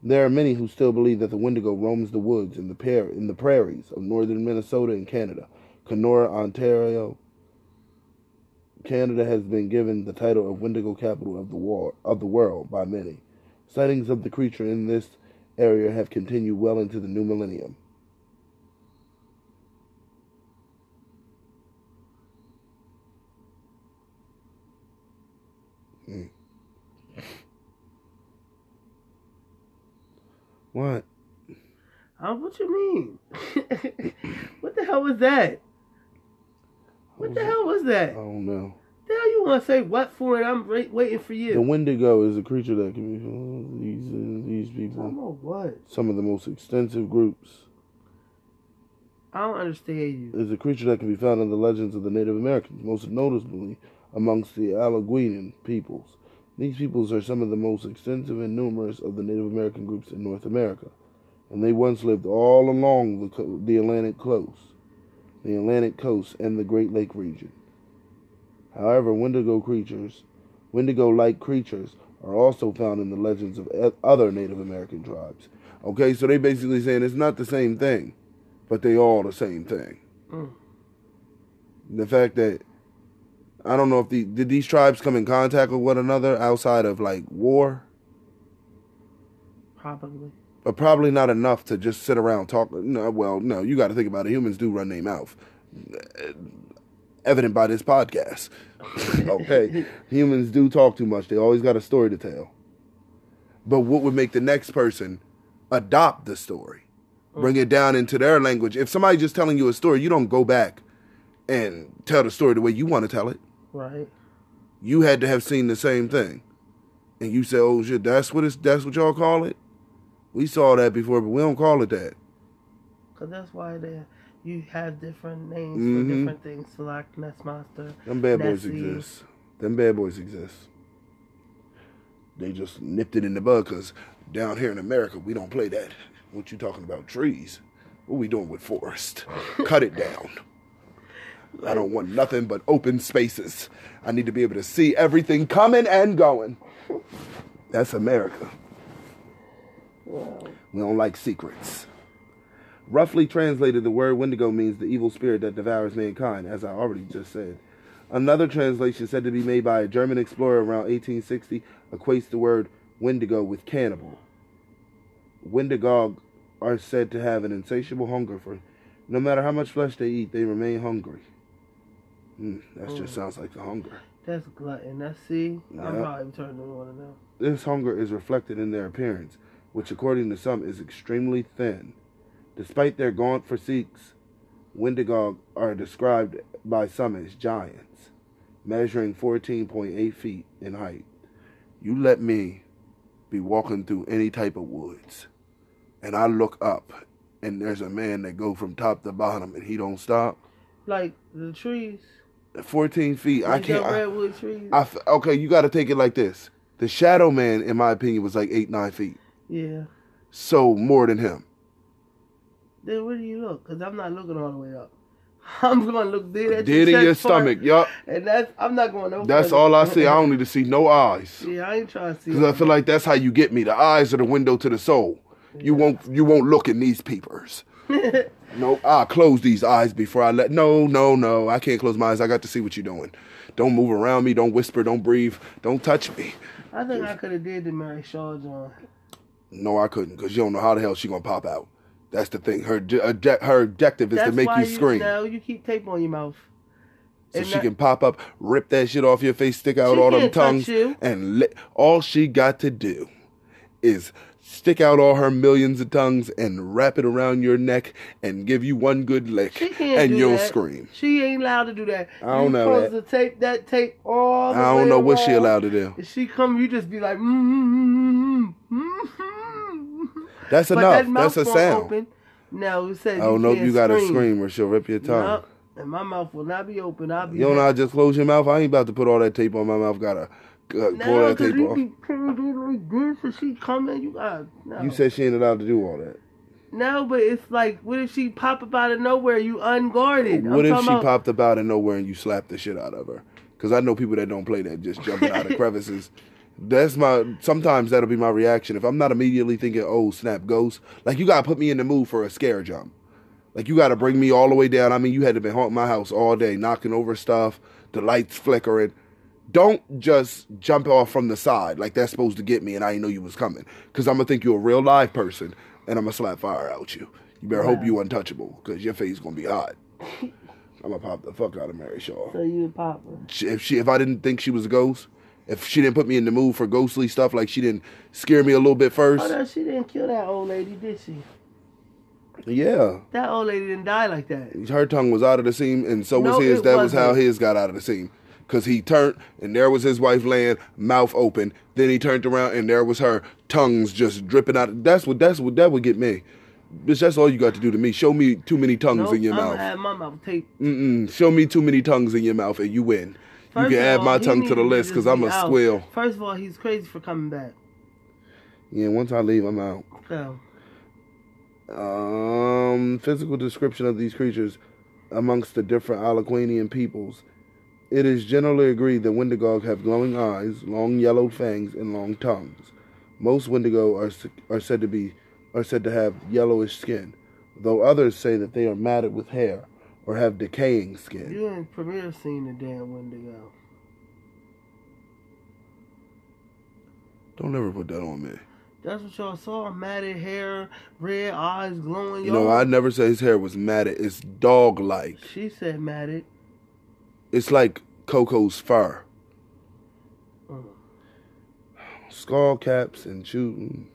There are many who still believe that the Wendigo roams the woods in the par- in the prairies of northern Minnesota and Canada. Kenora, Ontario, Canada has been given the title of Wendigo capital of the war of the world by many. Sightings of the creature in this area have continued well into the new millennium. What? Uh, what you mean? what the hell was that? What the hell was that? I don't know. The hell you want to say what for? And I'm wait, waiting for you. The. Wendigo is a creature that can be oh, these uh, these people. know what. Some of the most extensive groups I don't understand you. is a creature that can be found in the legends of the Native Americans, most noticeably amongst the Algonquian peoples. These peoples are some of the most extensive and numerous of the Native American groups in North America, and they once lived all along the, co- the Atlantic coast, the Atlantic coast, and the Great Lake region. However, Wendigo creatures, Wendigo-like creatures, are also found in the legends of other Native American tribes. Okay, so they basically saying it's not the same thing. but they all the same thing. Mm. The fact that I don't know if the did these tribes come in contact with one another outside of like war, Probably. but probably not enough to just sit around talk. No, well, no, you got to think about it. Humans do run their mouth, eh, evident by this podcast. okay, humans do talk too much. They always got a story to tell. But what would make the next person adopt the story, bring it down into their language? If somebody's just telling you a story, you don't go back and tell the story the way you want to tell it. Right. You had to have seen the same thing, and you say, "Oh shit, that's what it's that's what y'all call it." We saw that before, but we don't call it that. Because that's why they, you have different names Mhm. for different things. So like Ness Monster. Them bad boys exist. Them bad boys exist. They just nipped it in the bud because down here in America, we don't play that. What you talking about? Trees. What we doing with forest? Cut it down. I don't want nothing but open spaces. I need to be able to see everything coming and going. That's America. We don't like secrets. Roughly translated, the word Wendigo means the evil spirit that devours mankind, as I already just said. Another translation, said to be made by a German explorer around 1860, equates the word Wendigo with cannibal. Wendigo are said to have an insatiable hunger for. No matter how much flesh they eat, they remain hungry. Mm, that just Mm. sounds like the hunger. That's glutton. That's see. I'm Yeah. probably turning of them. This hunger is reflected in their appearance, which, according to some, is extremely thin. Despite their gaunt physiques, Wendigo are described by some as giants, measuring 14.8 feet in height. You let me be walking through any type of woods, and I look up, and there's a man that go from top to bottom, and he don't stop. Like the trees. At 14 feet, I can't. I, redwood trees. I f- okay, you got to take it like this. The Shadow Man, in my opinion, was like eight, nine feet. yeah. So more than him. Then where do you look? Because I'm not looking all the way up. I'm going to look dead at Dead in your stomach, yup. And that's I'm not going no That's further. all I see. I don't need to see no eyes. Yeah, I ain't trying to see. Because I feel like that's how you get me. The eyes are the window to the soul. You won't you won't look in these peepers. No, I'll close these eyes before I let no, no, no. I can't close my eyes. I got to see what you're doing. Don't move around me, don't whisper, don't breathe, don't touch me. I think I could have did the Mary Shaw John. Um, no, I couldn't, because you don't know how the hell she gonna pop out. That's the thing. Her je- her objective is That's to make why you scream. No, you keep tape on your mouth. So And she that- can pop up, rip that shit off your face, stick out all them tongues, and li- all she got to do is stick out all her millions of tongues and wrap it around your neck and give you one good lick, She can't and you'll that. scream. She ain't allowed to do that. I don't you know supposed to tape that tape all the I don't know what she allowed to do. If she come, you just be like, mm mm That's But enough. that mouth That's a sound. Open. No, it says Oh you no, can't you gotta scream. scream or she'll rip your tongue. Yup. And my mouth will not be open. I'll be You don't know to just close your mouth? I ain't about to put all that tape on my mouth. Gotta uh, pull no, that because tape you off. be to do like this and she coming. You got no. You said she ain't allowed to do all that. no, but it's like, what if she pop up out of nowhere? You unguarded. What if she about- popped up out of nowhere and you slapped the shit out of her? Because I know people that don't play that, just jumping out of crevices. That's my. Sometimes that'll be my reaction if I'm not immediately thinking, "Oh snap, ghost." Like you gotta put me in the mood for a scare jump. Like you gotta bring me all the way down. I mean, you had to been haunting my house all day, knocking over stuff, the lights flickering. Don't just jump off from the side like that's supposed to get me, and I didn't know you was coming. Because I'm gonna think you're a real live person, and I'm gonna slap fire out you. You better hope you untouchable, because your face gonna be hot. I'm gonna pop the fuck out of Mary Shaw. So you Papa. She- If she, if I didn't think she was a ghost, if she didn't put me in the mood for ghostly stuff, like she didn't scare me a little bit first. Oh no, she didn't kill that old lady, did she? yeah, That old lady didn't die like that. her tongue was out of the seam, and so was No, his. That was how wasn't. his got out of the seam. Cause he turned, and there was his wife laying, mouth open. Then he turned around, and there was her tongues just dripping out. That's what. That's what. That would get me. Bitch, that's all you got to do to me. Show me too many tongues Nope, in your I'm mouth. my mouth taped. Mm-mm. Show me too many tongues in your mouth, and you win. First you can add all, my tongue to the list, cause I'm a out. squeal. First of all, he's crazy for coming back. Yeah, once I leave, I'm out. So, Um, physical description of these creatures amongst the different Algonquian peoples. It is generally agreed that Wendigo have glowing eyes, long yellow fangs, and long tongues. Most Wendigo are are said to be are said to have yellowish skin. though others say that they are matted with hair or have decaying skin. You and Premier seen the damn Wendigo. Don't ever put that on me. That's what y'all saw. Matted hair, red eyes glowing. You know, I never said his hair was matted. It's dog like. She said matted. It's like Coco's fur. Skull caps and shooting.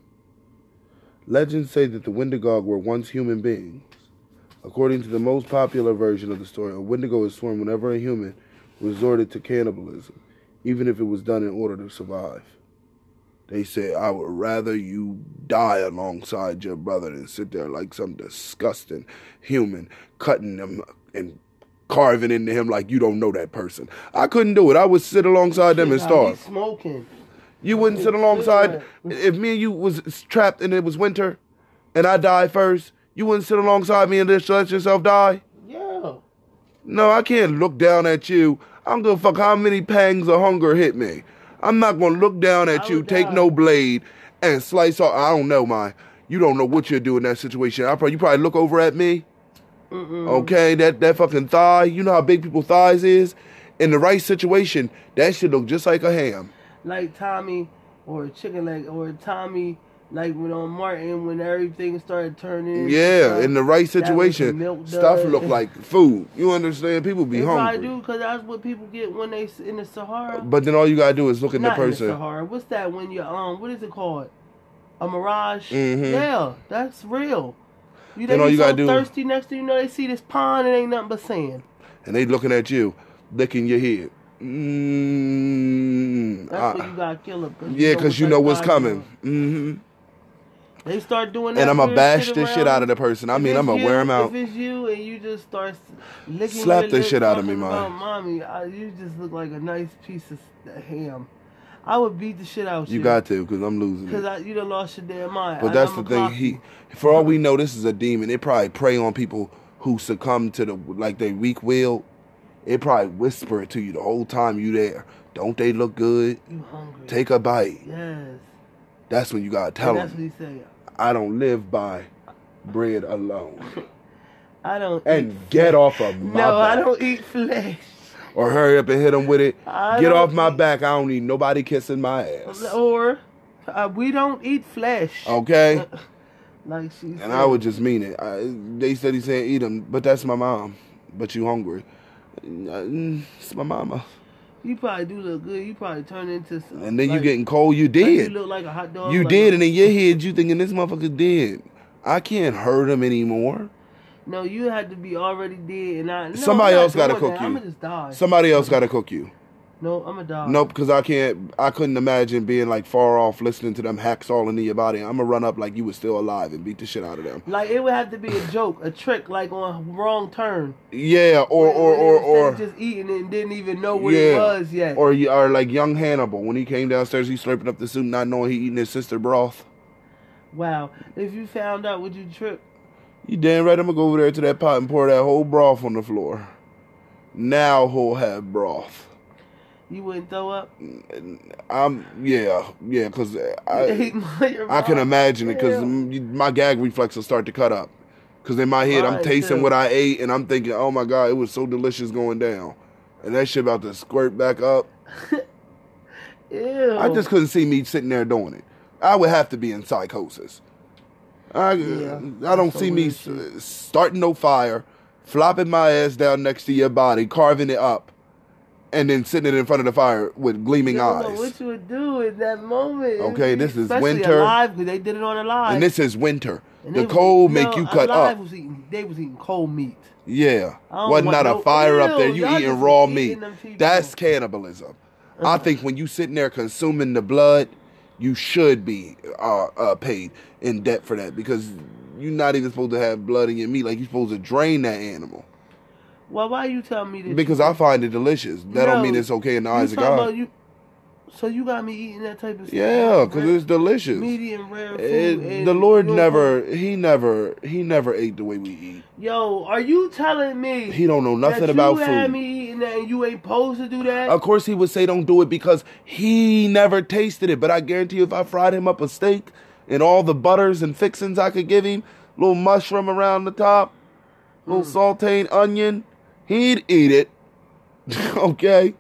Legends say that the Wendigog were once human beings. According to the most popular version of the story, a Wendigo is sworn whenever a human resorted to cannibalism, even if it was done in order to survive. They say, I would rather you die alongside your brother than sit there like some disgusting human, cutting them and carving into him like you don't know that person. I couldn't do it. I would sit alongside them and starve. smoking. You wouldn't sit alongside if me and you was trapped and it was winter, and I die first. You wouldn't sit alongside me and just let yourself die. Yeah. No, I can't look down at you. I don't give a fuck how many pangs of hunger hit me. I'm not gonna look down at I you, take no blade, and slice off. I don't know, my. You don't know what you're doing in that situation. I probably you probably look over at me. Mm-mm. Okay, that that fucking thigh. You know how big people's thighs is. In the right situation, that should look just like a ham. Like Tommy or a chicken leg or Tommy, like when on Martin when everything started turning. Yeah, in the right That was the situation, stuff look like food. You understand? People be They hungry. do because that's what people get when they in the Sahara. But then all you gotta do is look at the Not in the person. Sahara. What's that when you um? What is it called? A mirage. Mhm. Yeah, that's real. You Then all you so gotta do- thirsty next to you know they see this pond and ain't nothing but sand. and they looking at you, licking your head. Mm, That's I- what you got killer. yeah, because you know what's coming. doing. hmm They start doing that. And I'm gonna bash shit this shit out of the person. I If mean, I'm gonna wear him out. If it's you and you just start licking Slap the shit out of me, about, Mommy, I, you just look like a nice piece of ham. I would beat the shit out of You you. got to, because I'm losing Because. I, you done lost your damn mind. But I- that's the thing. He, for all we know, this is a demon. It probably prey on people who succumb to the like they weak will. It probably whisper it to you the whole time you there. Don't they look good? You hungry. Take a bite. Yes. That's when you gotta And tell that's what he say. I don't live by bread alone. I don't And get flesh. off of my No, I don't eat flesh. Or hurry up and hit them with it. I Get off my back. I don't need nobody kissing my ass. Or uh, we don't eat flesh. Okay? Like she said. And I would just mean it. I, they said he said eat them, but that's my mom. But you hungry. Uh, It's my mama. You probably do look good. You probably turn into some. And then you getting cold, you like You did. look like a hot dog. You like did, a- and in your head you thinking this motherfucker dead. I can't hurt him anymore. No, you had to be already dead, and I. No, Somebody else gotta cook that. you. I'ma just die. Somebody else gotta cook you. no, I'm a die. Nope, because I can't. I couldn't imagine being like far off, listening to them hacks all into your body. I'm gonna run up like you was still alive and beat the shit out of them. Like it would have to be a joke, a trick, like on wrong turn. Yeah, or or or or just eating it and didn't even know what yeah, it was yet. or you or like young Hannibal when he came downstairs, he slurping up the soup, not knowing he eating his sister broth. wow, if you found out, would you trip? You damn right, I'm gonna go over there to that pot and pour that whole broth on the floor. Now who'll have broth? You wouldn't throw up. I'm yeah yeah because I I can imagine it because my gag reflex will start to cut up. Because in my head I'm tasting too. what I ate and I'm thinking, oh my god, it was so delicious going down, and that shit about to squirt back up. Ew. I just couldn't see me sitting there doing it. I would have to be in psychosis. I uh, Yeah, I don't see me shit. starting no fire, flopping my ass down next to your body, carving it up, and then sitting it in front of the fire with gleaming You don't know eyes. what you would do in that moment. Okay, this is Especially winter. Alive, because they did it on a live. And this is winter. And the they was- cold yo, make you cut up. Was eating, they was eating cold meat. Yeah. Wasn't not a no- fire up there. You eating raw eating meat. That's cannibalism. I uh-huh. think when you sitting there consuming the blood, you should be uh, uh, paid in debt for that because you're not even supposed to have blood in your meat. Like you're supposed to drain that animal. Well, why you telling me this? Because I find it delicious. That don't mean it's okay in the eyes of God. about you- so you got me eating that type of stuff? Yeah, because it's delicious. medium rare eh, food. It, the Lord you know, never, he never, he never ate the way we eat. Yo, are you telling me He don't know nothing that about you had me eating that and you ain't supposed to do that? Of course, he would say don't do it because he never tasted it. But I guarantee you, if I fried him up a steak and all the butters and fixings I could give him, little mushroom around the top, little hmm. sauteed onion, he'd eat it. okay?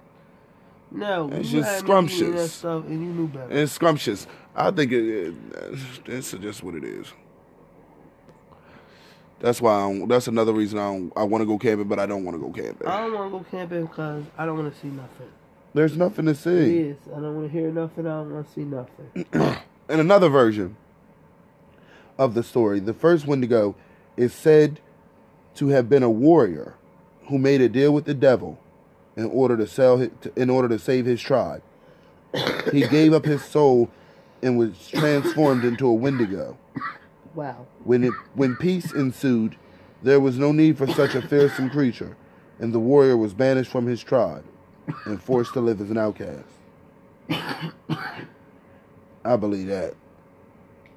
No, It's just scrumptious. stuff and you knew better. And it's scrumptious. I think it, it, it's just what it is. That's why I that's another reason I don't, I want to go camping, but I don't want to go camping. I don't want to go camping because I don't want to see nothing. There's nothing to see. is. I don't want to hear nothing. I don't want to see nothing. In another version of the story, the first Wendigo is said to have been a warrior who made a deal with the devil in order to sell his, in order to save his tribe. he gave up his soul and was transformed into a Wendigo. Wow. When it when peace ensued, there was no need for such a fearsome creature, and the warrior was banished from his tribe and forced to live as an outcast. I believe that.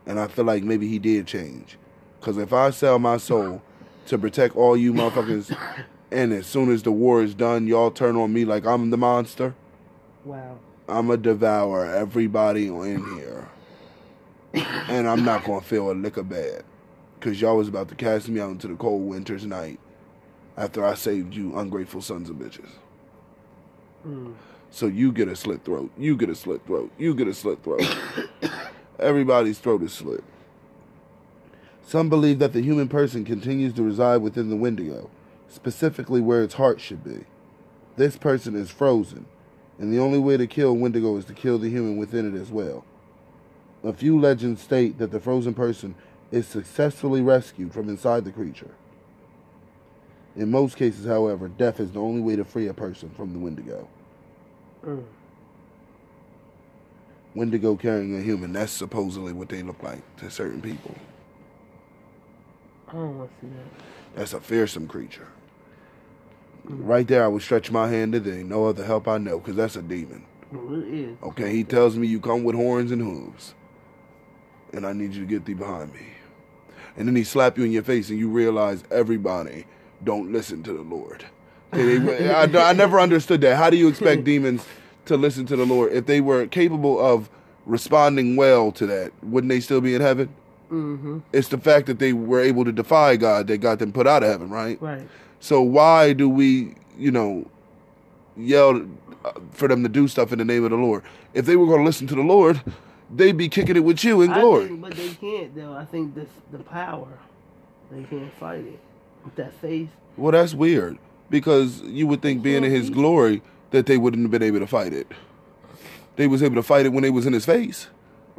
And I feel like maybe he did change. Because if I sell my soul to protect all you motherfuckers, and as soon as the war is done, y'all turn on me like I'm the monster, Wow. I'm going to devour everybody in here. And I'm not going to feel a lick of bad. Because y'all was about to cast me out into the cold winter's night after I saved you ungrateful sons of bitches. Mm. So you get a slit throat. You get a slit throat. You get a slit throat. Everybody's throat is slit. Some believe that the human person continues to reside within the Wendigo, specifically where its heart should be. This person is frozen, and the only way to kill Wendigo is to kill the human within it as well. A few legends state that the frozen person is successfully rescued from inside the creature. In most cases, however, death is the only way to free a person from the Wendigo. Mm. Wendigo carrying a human, that's supposedly what they look like to certain people. I don't want to see that. That's a fearsome creature. Right there, I would stretch my hand to thee. No other help I know, because that's a demon. Well, it is. Okay, he tells me you come with horns and hooves, and I need you to get thee behind me. And then he slap you in your face, and you realize everybody don't listen to the Lord. I, I never understood that. How do you expect demons to listen to the Lord if they were capable of responding well to that? Wouldn't they still be in heaven? Mm-hmm. It's the fact that they were able to defy God that got them put out of heaven, right? Right. So why do we, you know, yell uh, for them to do stuff in the name of the Lord? If they were going to listen to the Lord, they'd be kicking it with you in glory. think, but they can't though. I think this the power. They can't fight it with that faith. Well, that's weird because you would think being in His glory that they wouldn't have been able to fight it. They was able to fight it when they was in His face.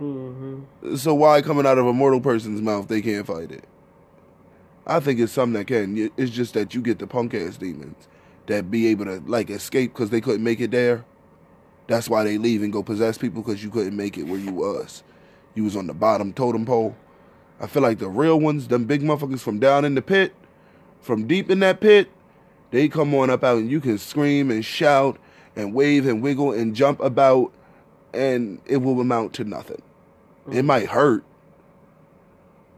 Mm-hmm. So why coming out of a mortal person's mouth they can't fight it? I think it's something that can. It's just that you get the punk ass demons that be able to like escape because they couldn't make it there. That's why they leave and go possess people because you couldn't make it where you was. You was on the bottom totem pole. I feel like the real ones, them big motherfuckers from down in the pit, from deep in that pit, they come on up out and you can scream and shout and wave and wiggle and jump about and it will amount to nothing. It mm. might hurt,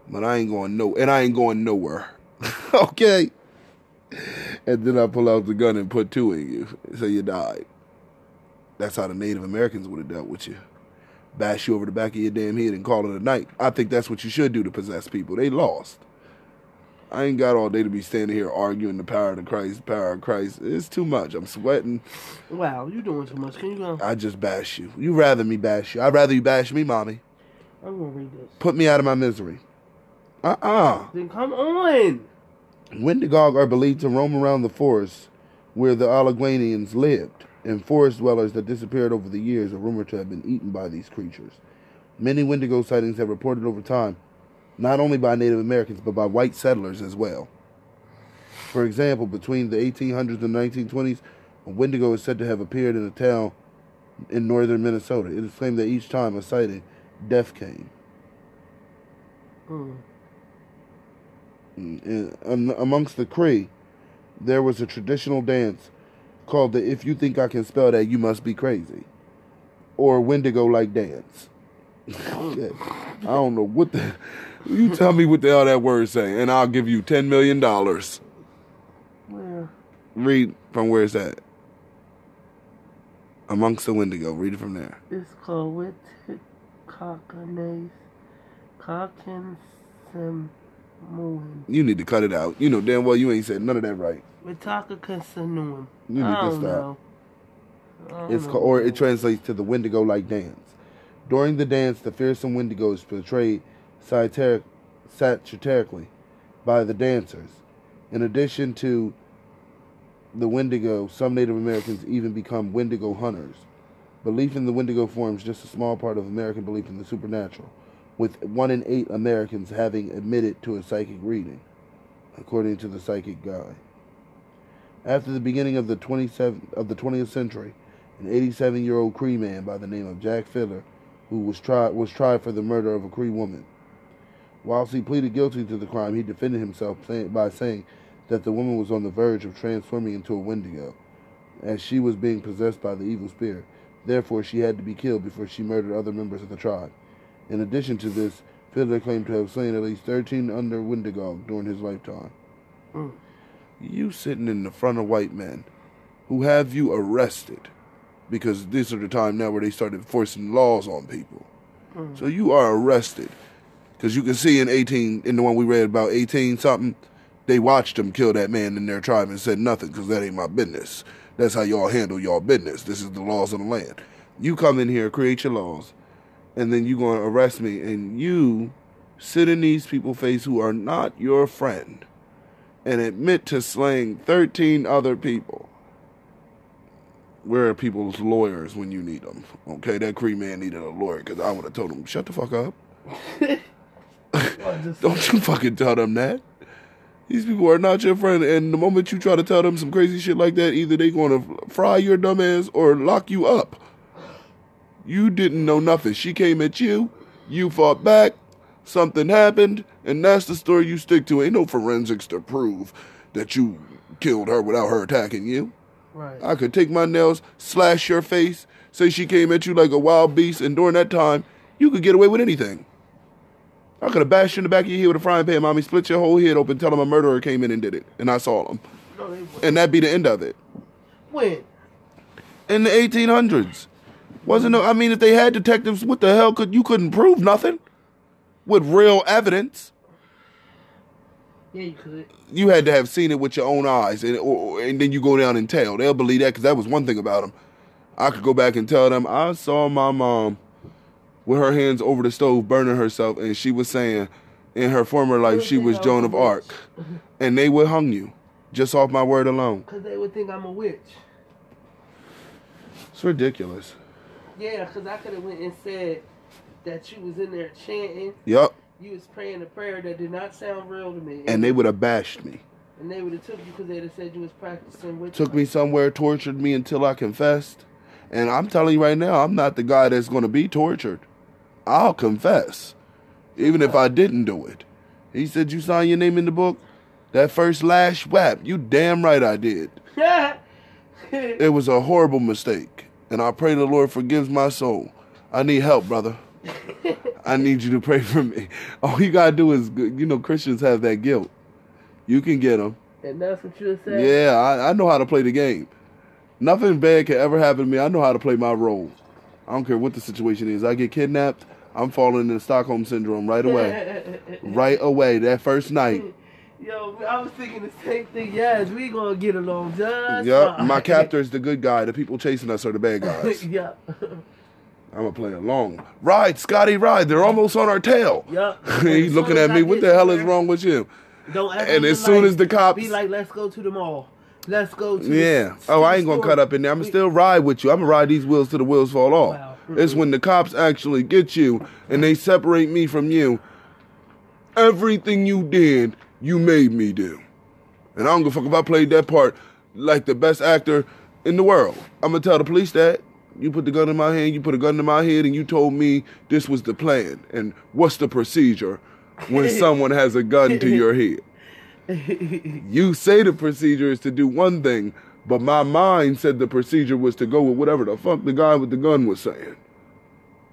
but I ain't going no, and I ain't going nowhere. okay. And then I pull out the gun and put two in you, so you died. That's how the Native Americans would have dealt with you. Bash you over the back of your damn head and call it a night. I think that's what you should do to possess people. They lost. I ain't got all day to be standing here arguing the power of the Christ, the power of Christ. It's too much. I'm sweating. Wow, you're doing too much. Can you go? I just bash you. You rather me bash you. I'd rather you bash me, mommy. I'm gonna read this. Put me out of my misery. Uh-uh. Then come on. Wendigo are believed to roam around the forest where the Alleghenians lived, and forest dwellers that disappeared over the years are rumored to have been eaten by these creatures. Many Wendigo sightings have reported over time, not only by Native Americans, but by white settlers as well. For example, between the 1800s and 1920s, a Wendigo is said to have appeared in a town in northern Minnesota. It is claimed that each time a sighting, death came. Mm. Amongst the Cree, there was a traditional dance called the "If you think I can spell that, you must be crazy," or Wendigo like dance. I don't know what the. You tell me what the hell that word say, and I'll give you ten million dollars. Where? Read from where it's at. Amongst the Wendigo. Read it from there. It's called with Cockanace. Moving. You need to cut it out. You know damn well you ain't said none of that right. Kasanuim. You need to stop. know. It's know. or it translates to the Wendigo like dance. During the dance, the fearsome Wendigo is portrayed satiric, satirically by the dancers. In addition to the Wendigo, some Native Americans even become Wendigo hunters. Belief in the Wendigo forms just a small part of American belief in the supernatural, with one in eight Americans having admitted to a psychic reading, according to the Psychic Guide. After the beginning of the 27 of the 20th century, an 87-year-old Cree man by the name of Jack Fiddler, who was tried was tried for the murder of a Cree woman. Whilst he pleaded guilty to the crime, he defended himself by saying that the woman was on the verge of transforming into a Wendigo, as she was being possessed by the evil spirit. Therefore, she had to be killed before she murdered other members of the tribe. In addition to this, Fiddler claimed to have slain at least 13 under Wendigo during his lifetime. Mm. You sitting in the front of white men who have you arrested because this is the time now where they started forcing laws on people. Mm. So you are arrested because you can see in 18, in the one we read about 18 something, they watched him kill that man in their tribe and said nothing because that ain't my business. That's how y'all handle y'all business. This is the laws of the land. You come in here, create your laws, and then you're going to arrest me, and you sit in these people's face who are not your friend and admit to slaying 13 other people. Where are people's lawyers when you need them? Okay, that Cree man needed a lawyer because I would have told him, shut the fuck up. Don't you fucking tell them that. These people are not your friend, and the moment you try to tell them some crazy shit like that, either they're going to fry your dumb ass or lock you up. You didn't know nothing. She came at you, you fought back, something happened, and that's the story you stick to. Ain't no forensics to prove that you killed her without her attacking you. Right. I could take my nails, slash your face, say she came at you like a wild beast, and during that time, you could get away with anything. I could have bashed you in the back of your head with a frying pan, mommy, split your whole head open, tell them a murderer came in and did it, and I saw them. no. And that'd be the end of it. When? In the 1800s. Wasn't no, I mean, if they had detectives, what the hell could, you couldn't prove nothing with real evidence. Yeah, you could. you had to have seen it with your own eyes, and or, and then you go down and tell. They'll believe that because that was one thing about them. I could go back and tell them I saw my mom with her hands over the stove burning herself, and she was saying in her former life she was Joan of Arc, and they would hung you just off my word alone. Because they would think I'm a witch. It's ridiculous. Yeah, because I could have went and said that you was in there chanting. Yup, You was praying a prayer that did not sound real to me. and they would have bashed me. and they would have took you because they'd have said you was practicing witchcraft. took me somewhere, tortured me until I confessed. And I'm telling you right now, I'm not the guy that's going to be tortured. I'll confess, even if I didn't do it. He said, You signed your name in the book? That first lash whap, you damn right I did. It was a horrible mistake. And I pray the Lord forgives my soul. I need help, brother. I need you to pray for me. All you got to do is, you know, Christians have that guilt. You can get them. and that's what you're saying. Yeah, I, I know how to play the game. Nothing bad can ever happen to me. I know how to play my role. I don't care what the situation is. I get kidnapped, I'm falling into Stockholm syndrome right away. right away, that first night. Yo, I was thinking the same thing. Yes, we gonna get along just Yep, fine. my captor is the good guy. The people chasing us are the bad guys. yep. I'm gonna play along. Ride, Scotty, ride. They're almost on our tail. Yep. He's looking at me. What the hell is wrong with you? Don't ever And be as soon like- as the cops- be like, let's go to the mall. Let's go to the- Yeah. to Oh, I ain't gonna store. cut up in there. I'm We- still ride with you. I'm gonna ride these wheels till the wheels fall off. Wow. It's when the cops actually get you and they separate me from you. Everything you did, you made me do. And I don't give a fuck if I played that part like the best actor in the world. I'm gonna tell the police that. You put the gun in my hand, you put a gun in my head, and you told me this was the plan. And what's the procedure when someone has a gun to your head? you say the procedure is to do one thing, but my mind said the procedure was to go with whatever the fuck the guy with the gun was saying.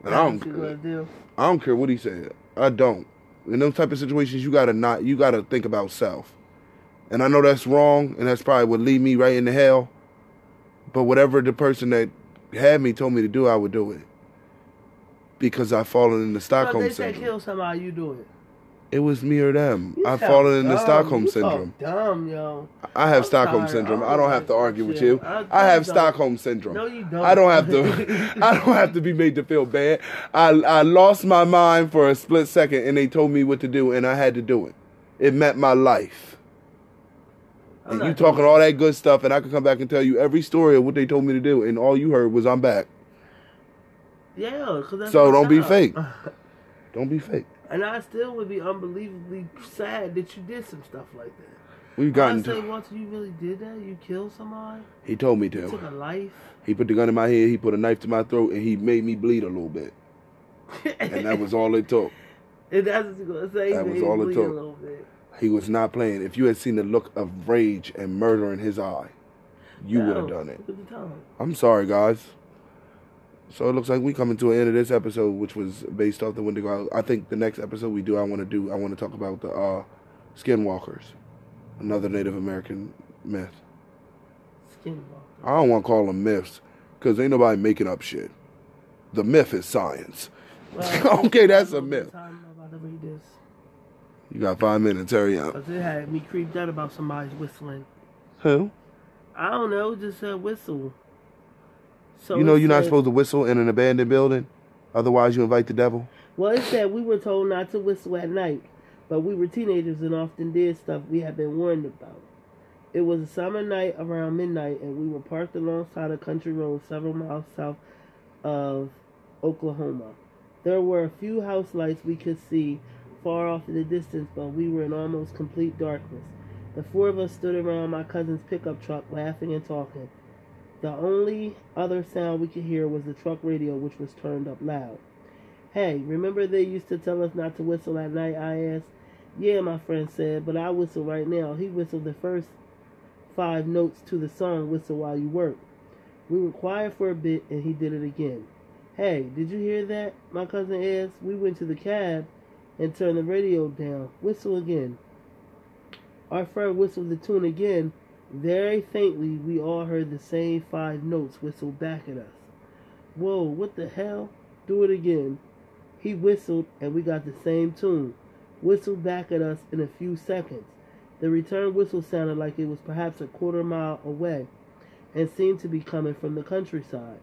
And I That's what you gonna don't. I don't care what he said. I don't. In those type of situations, you gotta not, you gotta think about self. And I know that's wrong, and that's probably would lead me right into hell. But whatever the person that had me told me to do, I would do it. Because I've fallen in the Stockholm they say syndrome. kill somebody, you do it. It was me or them. You I've fallen into. Stockholm You syndrome. Dumb, yo. I have I'm Stockholm tired. syndrome. I I don't have to argue with you. I- I have don't. Stockholm syndrome. No, you don't. I don't have to. I don't have to be made to feel bad. I I lost my mind for a split second, and they told me what to do, and I had to do it. It meant my life. I'm And you talking all that good stuff, and I could come back and tell you every story of what they told me to do, and all you heard was I'm back. Yeah, So don't be fake. Don't be fake. And I still would be unbelievably sad that you did some stuff like that. We've I gotten say, to. Walter, you really did that? You killed somebody? He told me You took to. a life? He put the gun in my head. He put a knife to my throat, and he made me bleed a little bit. And that was all it took. and that's what you're going to say. That was all it took. He was not playing. If you had seen the look of rage and murder in his eye, you would have done it. Look at the time. I'm sorry, guys. So it looks like we coming to an end of this episode, which was based off the Wendigo. I think the next episode we do, I want to do, I want to talk about the uh, Skinwalkers, another Native American myth. Skinwalker. I don't want to call them myths, because ain't nobody making up shit. The myth is science. Well, Okay, that's a I'm myth. I'm about to read this. You got five minutes, hurry up. Because it had me creeped out about somebody's whistling. Who? I don't know, just a whistle. So You know you're not supposed to whistle in an abandoned building, otherwise you invite the devil. Well, it said we were told not to whistle at night, but we were teenagers and often did stuff we had been warned about. It was a summer night around midnight, and we were parked alongside a country road several miles south of Oklahoma. There were a few house lights we could see far off in the distance, but we were in almost complete darkness. The four of us stood around my cousin's pickup truck laughing and talking. The only other sound we could hear was the truck radio, which was turned up loud. Hey, remember they used to tell us not to whistle at night? I asked. Yeah, my friend said, but I whistle right now. He whistled the first five notes to the song Whistle While You Work. We were quiet for a bit and he did it again. Hey, did you hear that? My cousin asked. We went to the cab and turned the radio down. Whistle again. Our friend whistled the tune again. Very faintly, we all heard the same five notes whistle back at us. Whoa, what the hell? Do it again. He whistled, and we got the same tune. Whistled back at us in a few seconds. The return whistle sounded like it was perhaps a quarter mile away and seemed to be coming from the countryside.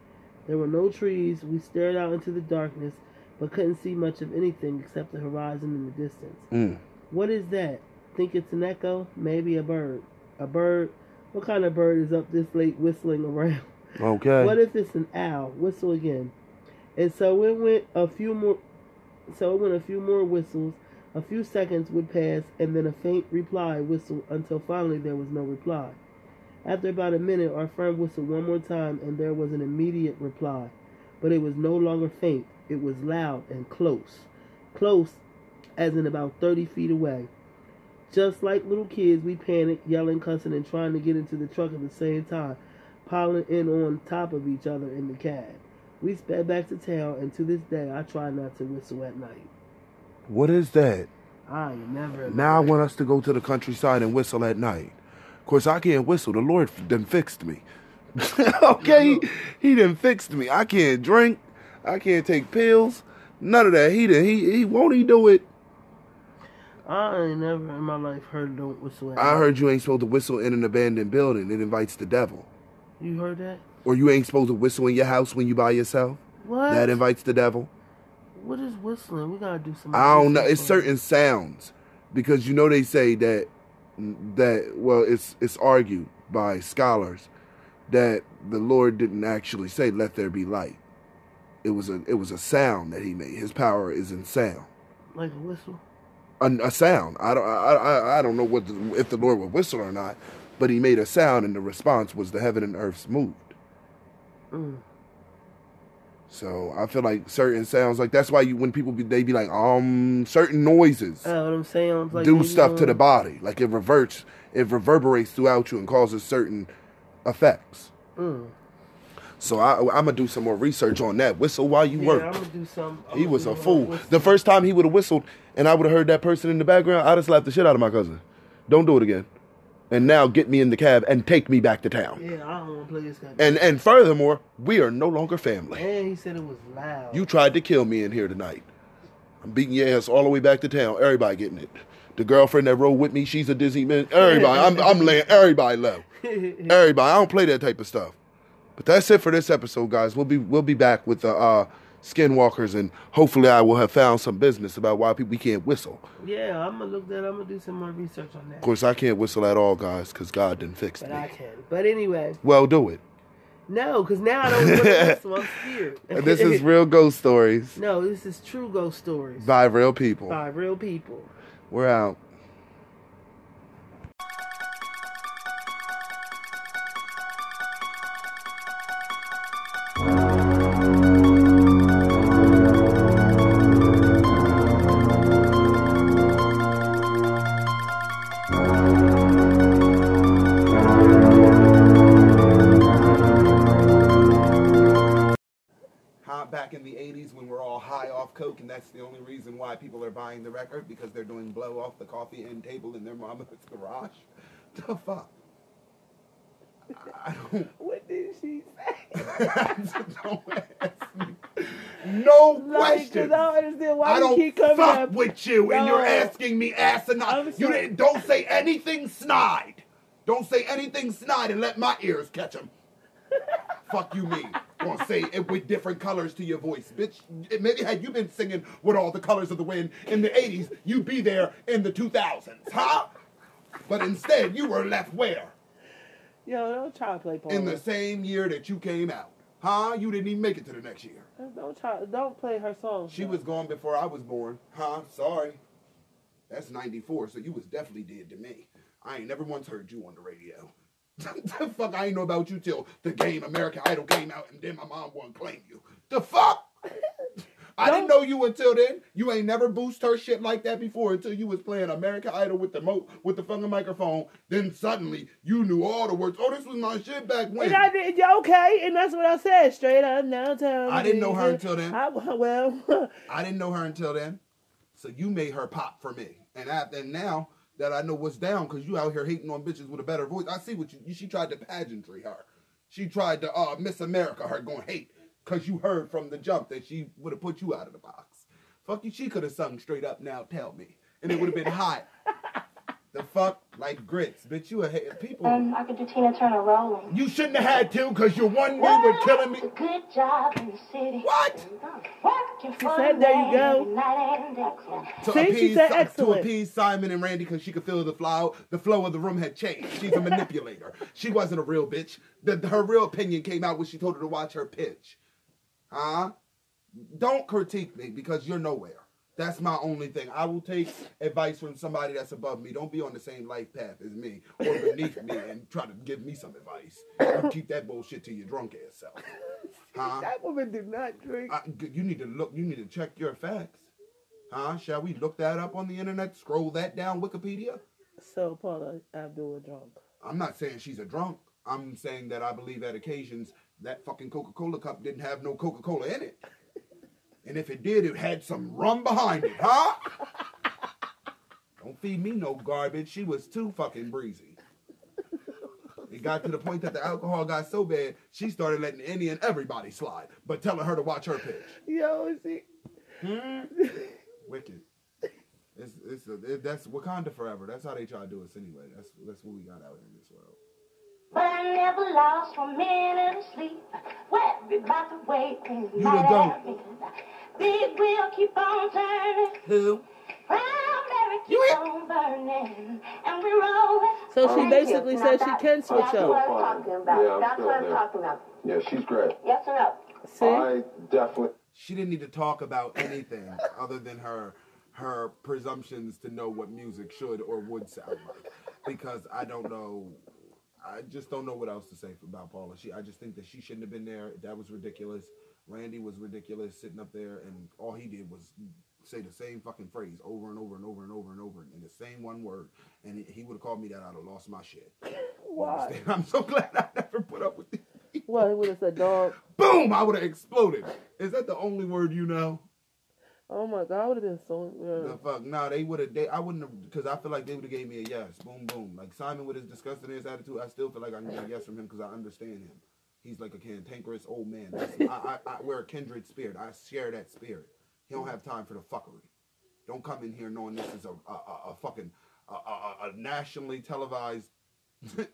There were no trees. We stared out into the darkness, but couldn't see much of anything except the horizon in the distance. Mm. What is that? Think it's an echo? Maybe a bird. A bird? What kind of bird is up this late whistling around? Okay. What if it's an owl? Whistle again. And so it went a few more. So it went a few more whistles. A few seconds would pass, and then a faint reply whistled until finally there was no reply. After about a minute, our friend whistled one more time, and there was an immediate reply. But it was no longer faint. It was loud and close. Close, as in about 30 feet away. Just like little kids, we panicked, yelling, cussing, and trying to get into the truck at the same time, piling in on top of each other in the cab. We sped back to town, and to this day, I try not to whistle at night. What is that? I never. Now I want us to go to the countryside and whistle at night. Of course, I can't whistle. The Lord done fixed me. okay, he, he done fixed me. I can't drink. I can't take pills. None of that. He done, he he won't he do it. I ain't never in my life heard don't whistle at I heard you ain't supposed to whistle in an abandoned building. It invites the devil. You heard that? Or you ain't supposed to whistle in your house when you by yourself. What? That invites the devil. what is whistling? We gotta do some. I don't know. It's certain sounds because you know they say that that well, it's it's argued by scholars that the Lord didn't actually say "Let there be light." It was a it was a sound that He made. His power is in sound. Like a whistle. A, a sound. I don't I, I I don't know what the, if the Lord would whistle or not, but He made a sound, and the response was the heaven and earths moved. Mm. So I feel like certain sounds like that's why you when people be they be like um certain noises. Uh, what I'm saying? Like do stuff to the body. Like it reverts, it reverberates throughout you and causes certain effects. Mm. So I, I'm gonna do some more research on that. Whistle while you Yeah, work. I'm gonna do some. I'm he was a fool. The first time he would have whistled and I would have heard that person in the background, I'd have slapped the shit out of my cousin. Don't do it again. And now get me in the cab and take me back to town. Yeah, I don't want to play this guy. And and furthermore, we are no longer family. And he said it was loud. You tried to kill me in here tonight. I'm beating your ass all the way back to town. Everybody getting it. The girlfriend that rode with me, she's a Disney man. Everybody, I'm, I'm laying everybody low. Everybody, I don't play that type of stuff. But that's it for this episode, guys. We'll be we'll be back with the uh, skinwalkers, and hopefully, I will have found some business about why people we can't whistle. Yeah, I'm gonna look that. I'm gonna do some more research on that. Of course, I can't whistle at all, guys, because God didn't fix it. But me. I can. But anyway, Well, do it. no, because now I don't want to whistle. I'm scared. This is real ghost stories no, this is true ghost stories by real people. by real people. We're out. Why people are buying the record because they're doing blow off the coffee end table in their mama's garage. The fuck? I don't. What did she say? don't ask me. No Like, 'cause questions. I don't understand why I don't keep coming fuck up. with you, and you're asking me asinine. You didn't, don't say anything snide. Don't say anything snide and let my ears catch them. fuck you, me. Gonna say it with different colors to your voice, bitch. It- Maybe had you been singing with all the colors of the wind in the '80s, you'd be there in the 2000s, huh? But instead, you were left where? Yo, don't try to play Paul. In the same year that you came out, huh? You didn't even make it to the next year. Uh, don't try. Don't play her song. She was gone before I was born. Huh? Sorry. That's 94, so you was definitely dead to me. I ain't never once heard you on the radio. the fuck I ain't know about you till the game American Idol came out and then my mom won't claim you. The fuck? I didn't know you until then. You ain't never boost her shit like that before until you was playing American Idol with the mo- with the fucking microphone. Then suddenly you knew all the words. Oh, this was my shit back when. And I did, okay, and that's what I said. Straight up, now tell me. I didn't know her until then. I, well, I didn't know her until then. So you made her pop for me. And after and now that I know what's down, because you out here hating on bitches with a better voice, I see what you, she tried to pageantry her. She tried to uh, Miss America her going hate because you heard from the jump that she would have put you out of the box. Fuck you, she could have sung straight up now, tell me. And it would have been hot. the fuck? Like grits. Bitch, you a hate. People. Um, I could do Tina Turner rolling. you shouldn't have had to because your one knee were killing me. It's a good job in the city. What? Working for said, there you go. every night and day. to See, she appease, said to appease Simon and Randy because she could feel the flow. The flow of the room had changed. She's a manipulator. she wasn't a real bitch. The, her real opinion came out when she told her to watch her pitch. Huh? Don't critique me because you're nowhere. That's my only thing. I will take advice from somebody that's above me. Don't be on the same life path as me or beneath me and try to give me some advice. You keep that bullshit to your drunk ass self. Huh? that woman did not drink. I, you need to look. You need to check your facts, huh? Shall we look that up on the internet? Scroll that down Wikipedia. So Paula Abdul a drunk. I'm not saying she's a drunk. I'm saying that I believe at occasions that fucking Coca-Cola cup didn't have no Coca-Cola in it, and if it did, it had some rum behind it, huh? Don't feed me no garbage. She was too fucking breezy. It got to the point that the alcohol got so bad, she started letting any and everybody slide, but telling her to watch her pitch. Yo, she. Hmm? Wicked. It's, it's a, it, that's Wakanda forever. That's how they try to do us anyway. That's that's what we got out here in this world. But I never lost one minute of sleep. Worried about the way things You might the have been. Big wheel keep on turning. Who? Proud Mary keep You- on burning. And we rolling. So she basically you. said she can switch up. That's what. I'm talking about. Yeah, I'm That's what I'm there. talking about. Yeah, she's great. Yes or no? See, I definitely. She didn't need to talk about anything other than her her presumptions to know what music should or would sound like. Because I don't know. I just don't know what else to say about Paula. She, I just think that she shouldn't have been there. That was ridiculous. Randy was ridiculous sitting up there, and all he did was say the same fucking phrase over and over and over and over and over in the same one word. And he, would have called me that, I'd have lost my shit. Why? I'm so glad I never put up with it. Well, he would have said dog. Boom! I would have exploded. Is that the only word you know? Oh my god, I would have been so. The fuck? Nah, they would have. They, I wouldn't have, because I feel like they would have gave me a yes. Boom, boom. Like Simon with his disgusting ass attitude, I still feel like I get a yes from him because I understand him. He's like a cantankerous old man. I, I, I, we're a kindred spirit. I share that spirit. He don't have time for the fuckery. Don't come in here knowing this is a a, a, a fucking a, a, nationally televised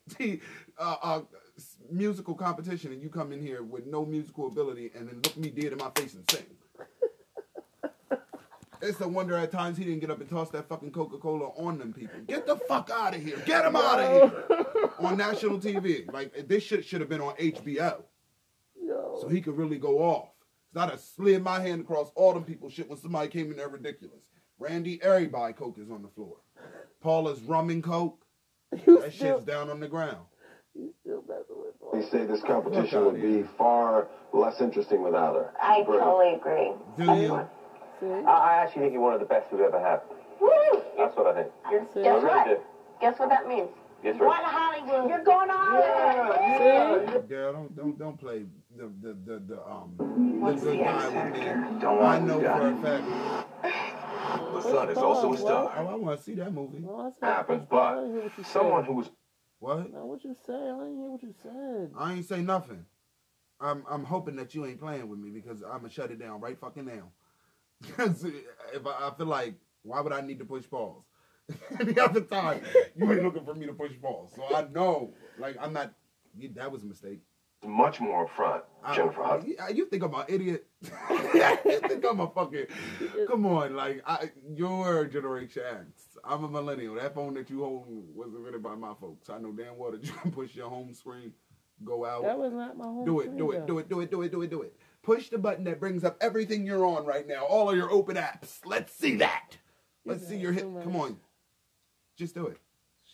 uh, musical competition, and you come in here with no musical ability, and then look me dead in my face and sing. It's a wonder at times he didn't get up and toss that fucking Coca Cola on them people. Get the fuck out of here! Get him out of here! on national TV, like this shit should have been on HBO Yo. so he could really go off. Cause I'd have slid my hand across all them people shit when somebody came in there ridiculous. Randy, everybody coke is on the floor. Paula's rum and coke, You that still, shit's down on the ground. you still messing with They say this competition would be far less interesting without her. I Great. totally agree. Do you? See? I, I actually think you're one of the best we've ever had. Woo! That's what I think. Guess See? I what? do. Guess what that means? Yes, What sir. Hollywood? You're going on. See? Girl, don't don't don't play the the the, the um What's the good the guy with me. Don't I know for a fact. The son is also a star. Oh, I want to see that movie. No, I said- Happens, but what Someone said. who was What? No, what you say? I didn't hear what you said. I ain't say nothing. I'm I'm hoping that you ain't playing with me because I'm gonna shut it down right fucking now. Because if I, I feel like, why would I need to push pause? Any other time, you ain't looking for me to push pause. So I know, like, I'm not. you- That was a mistake. much more upfront, Jennifer Hudson. you, you think I'm an idiot? you think I'm a fucking? Come on, like I, your generation X. I'm a millennial. That phone that you hold wasn't written by my folks. I know damn well that you can push your home screen, go out. That was not my home Do it, screen, do it, though. do it, do it, do it, do it, do it. Push the button that brings up everything you're on right now, all of your open apps. Let's see that. Let's You see your hit. Come on. Just do it.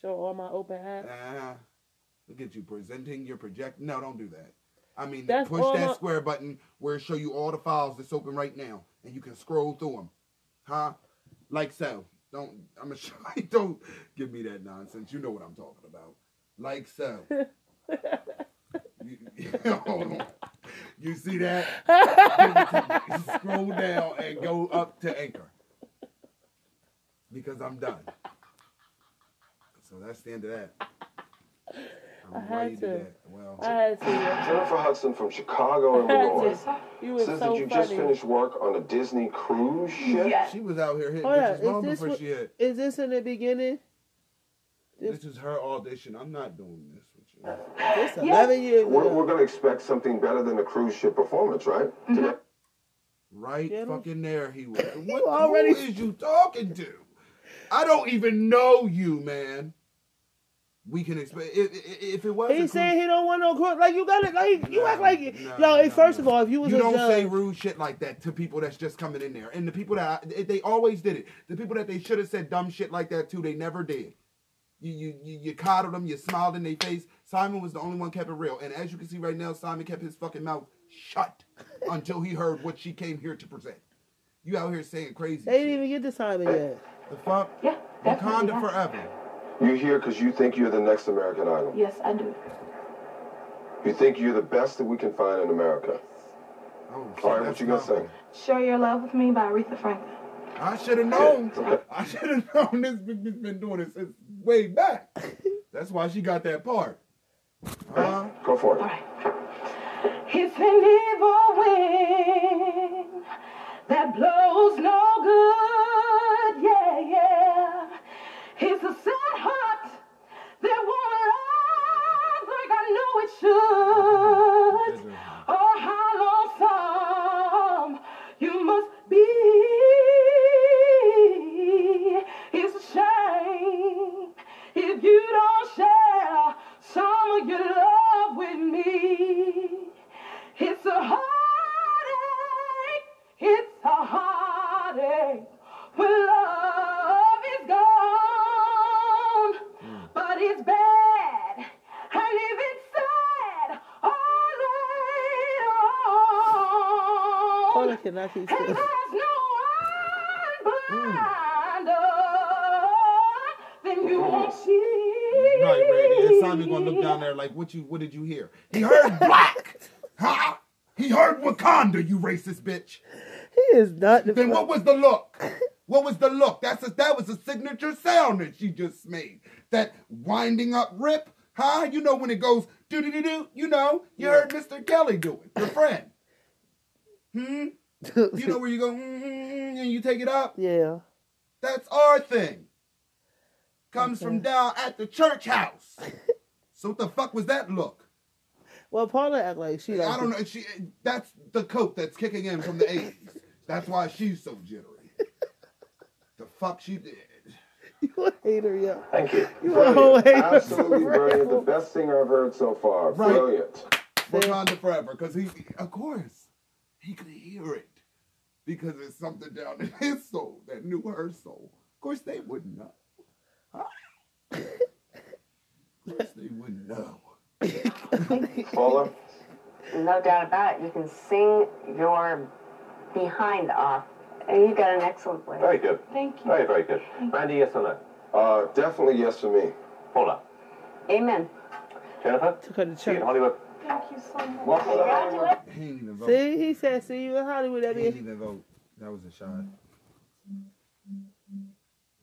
Show all my open apps. Ah, look at you presenting your project. No, don't do that. I mean, That's push that my- square button where it show you all the files that's open right now, and you can scroll through them. Huh? Like so. Don't. I'm gonna show. Don't give me that nonsense. You know what I'm talking about. Like so. you, hold on. You see that? Scroll down and go up to anchor. Because I'm done. So that's the end of that. I I'm had to do to. that. Well, I had to. Jennifer Hudson from Chicago, I had Illinois, to. You were says so that you just funny. finished work on a Disney cruise ship. Yes. she was out here hitting Oh, yeah. bitches Is long before what- she hit. Is this in the beginning? This is her audition. I'm not doing this with you. This Yeah. years We're, we're going to expect something better than a cruise ship performance, right? Mm-hmm. Today? Right Get him? fucking there he was. What already- who is you talking to? I don't even know you, man. We can expect if, if- if it was. a He said he don't want no crook. Like you got it. Like you No, act like it. no, Yo, no, first no. of all, if you was you a don't judge, say rude shit like that to people that's just coming in there. And the people that I, they always did it. The people that they should have said dumb shit like that to, they never did. You you you, you coddled them. You smiled in their face. Simon was the only one kept it real. And as you can see right now, Simon kept his fucking mouth shut until he heard what she came here to present. You out here saying crazy. they shit. didn't even get to Simon yet. The fuck? Yeah, definitely. Wakanda yeah. forever. You're here because you think you're the next American Idol. Yes, I do. You think you're the best that we can find in America. Oh, shit, All right, what you gonna novel. say? Share Your Love with Me by Aretha Franklin. I should have known. Okay. I should have known this bitch has been doing it since way back. That's why she got that part. Go for All it. right. It's an evil wind that blows no good. Yeah, yeah. It's a the. Then what was the look? What was the look? That's a, that was a signature sound that she just made. That winding up rip, huh? You know when it goes do do do do. You know, you heard Mr. Kelly do it. Your friend. Hmm. You know where you go mm, and you take it up? yeah. That's our thing. Comes from down at the church house. so what the fuck was that look? Well, Paula act like she. I don't know. She that's the coke that's kicking in from the 80s. That's why she's so jittery. the fuck she did. You a hater, yeah. Thank you. You a whole hater. Absolutely brilliant. The best singer I've heard so far. Right. Brilliant. Wakanda forever, because he, of course, he could hear it because it's something down in his soul that knew her soul. Of course, they wouldn't know. Huh? Of course, they wouldn't know. Paula, No doubt about it. You can sing your behind off. You got an excellent voice. Very good. Thank you. Very, very good. Randy, yes or no? uh, definitely yes for me. Paula. Amen. Jennifer? Took her to See you in church. Hollywood. Thank you so much. Welcome. He ain't even vote. See, he said, "See you in Hollywood." That He ain't even vote. That was a shot.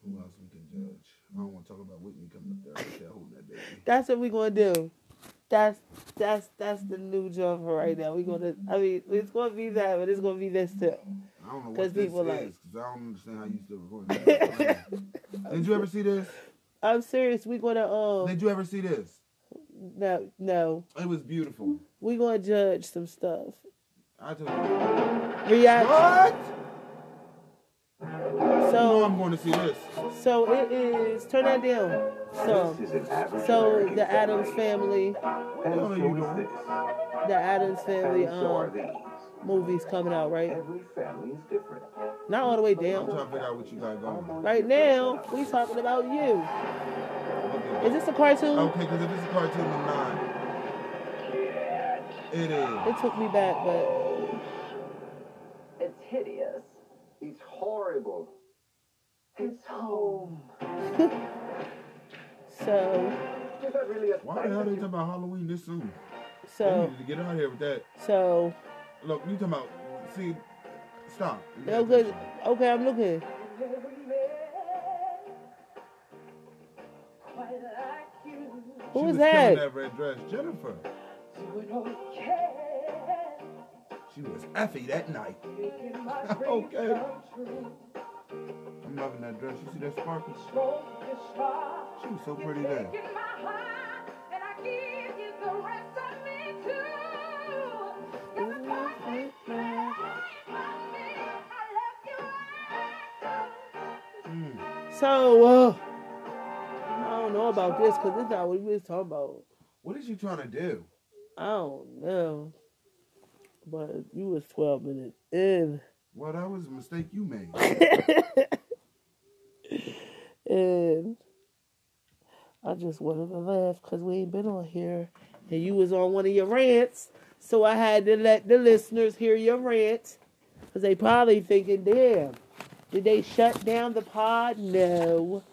Who else we can judge? I don't want to talk about Whitney coming up there. They're holding that baby. that's what we're gonna do. That's that's that's the new for right now. We gonna. I mean, it's gonna be that, but it's gonna be this too. I don't know 'Cause what this people is like- because I don't understand how you still recording. Did you ever see this? I'm serious. We gonna um. Did you ever see this? No, no. It was beautiful. We gonna judge some stuff. I told you. Reaction. What? So Oh, I'm going to see this. So it is. Turn that down. So, This is an average so the Addams family, And hell are you so is doing? this. the Addams family, And so are um, movies coming out right. Every family is different. Not all the way I'm down. trying to figure out what you got going. Right now, we talking about you. Okay. Is this a cartoon? Okay, because if it's a cartoon, I'm not. It is. It took me back, but It's hideous. It's horrible. It's home. so, Is that really a Why the hell are they talking about Halloween this soon? They so, needed to get out of here with that. so. Look, you talking about? See, stop. Okay. Oh, okay, I'm looking. Who She is was that? that red dress, Jennifer. She was effie that night. okay. I'm loving that dress. You see that sparkle? She was so pretty then. Mm. So, uh, I don't know about this because this is not what we was talking about. What is you trying to do? I don't know. But you was 12 minutes in. Well, that was a mistake you made. and I just wanted to laugh because we ain't been on here. And you was on one of your rants. So I had to let the listeners hear your rant. Because they probably thinking, damn, did they shut down the pod? No.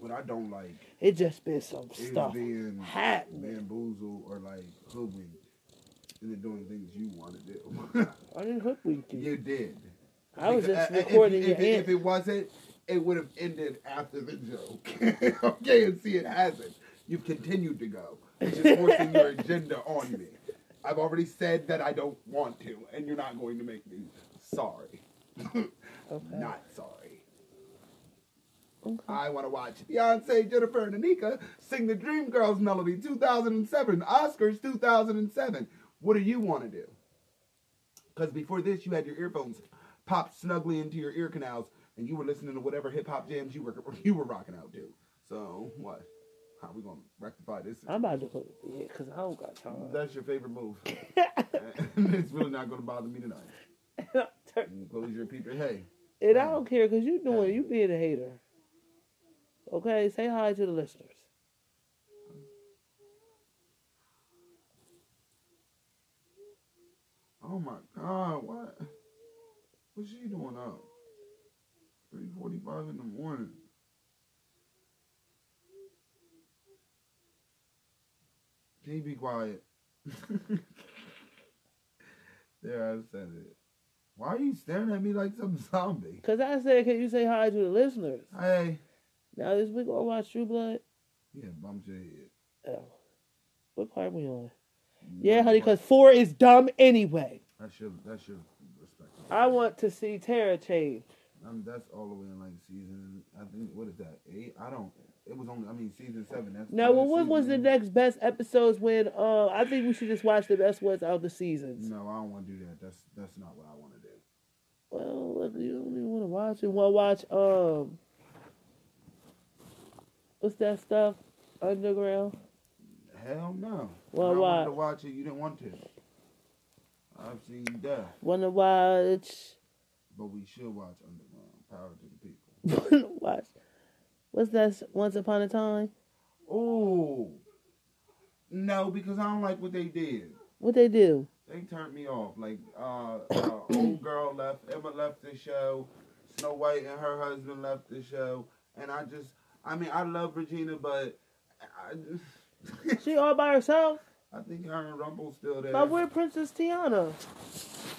What I don't like It just been some stuff being happening. bamboozled or like hoodwinked into doing things you want to do. I didn't hoodwink you. you did. I was just uh, if- recording if, your if, it- if it wasn't, it would have ended after the joke. okay, and see, it hasn't. You've continued to go, which is forcing your agenda on me. I've already said that I don't want to, and you're not going to make me sorry. Okay. Not sorry. Okay. I want to watch Beyonce, Jennifer, and Anika sing the Dreamgirls melody 2007, Oscars 2007. What do you want to do? Because before this, you had your earphones popped snugly into your ear canals, and you were listening to whatever hip hop jams you were you were rocking out to. So what? How are we gonna rectify this? I'm about to go to bed because I don't got time. That's your favorite move. it's really not gonna bother me tonight. You Close your peeper. Hey, And I don't care because you doing you being a hater. Okay, say hi to the listeners. oh my God, what? What's she doing up? Three forty-five in the morning. Can be quiet? there, I said it. Why are you staring at me like some zombie? Because I said, can you say hi to the listeners? Hey. Now this week we gonna watch True Blood. Yeah, bumped your head. Oh, what part we on? Yeah, honey, because four is dumb anyway. That's your, that's your. I want to see Tara change. Um, that's all the way in like season. I think what is that? Eight? I don't. It was only. I mean, season seven. That's No, well, what was the next best episodes when? Uh, I think we should just watch the best ones out of the seasons. No, I don't want to do that. That's that's not what I want to do. Well, look, you don't even want to watch it. Want to watch um, what's that stuff? Underground. Hell no. Well, I why? to watch it. You didn't want to. I've seen death, Want to watch? but we should watch Underground. Power to the people. Want to watch? What's that? Once upon a time. Oh. No, because I don't like what they did. What they do? They turned me off. Like, uh, uh old girl left. Emma left the show. Snow White and her husband left the show. And I just, I mean, I love Regina, but I, just, She all by herself. I think her and still there. But where Princess Tiana?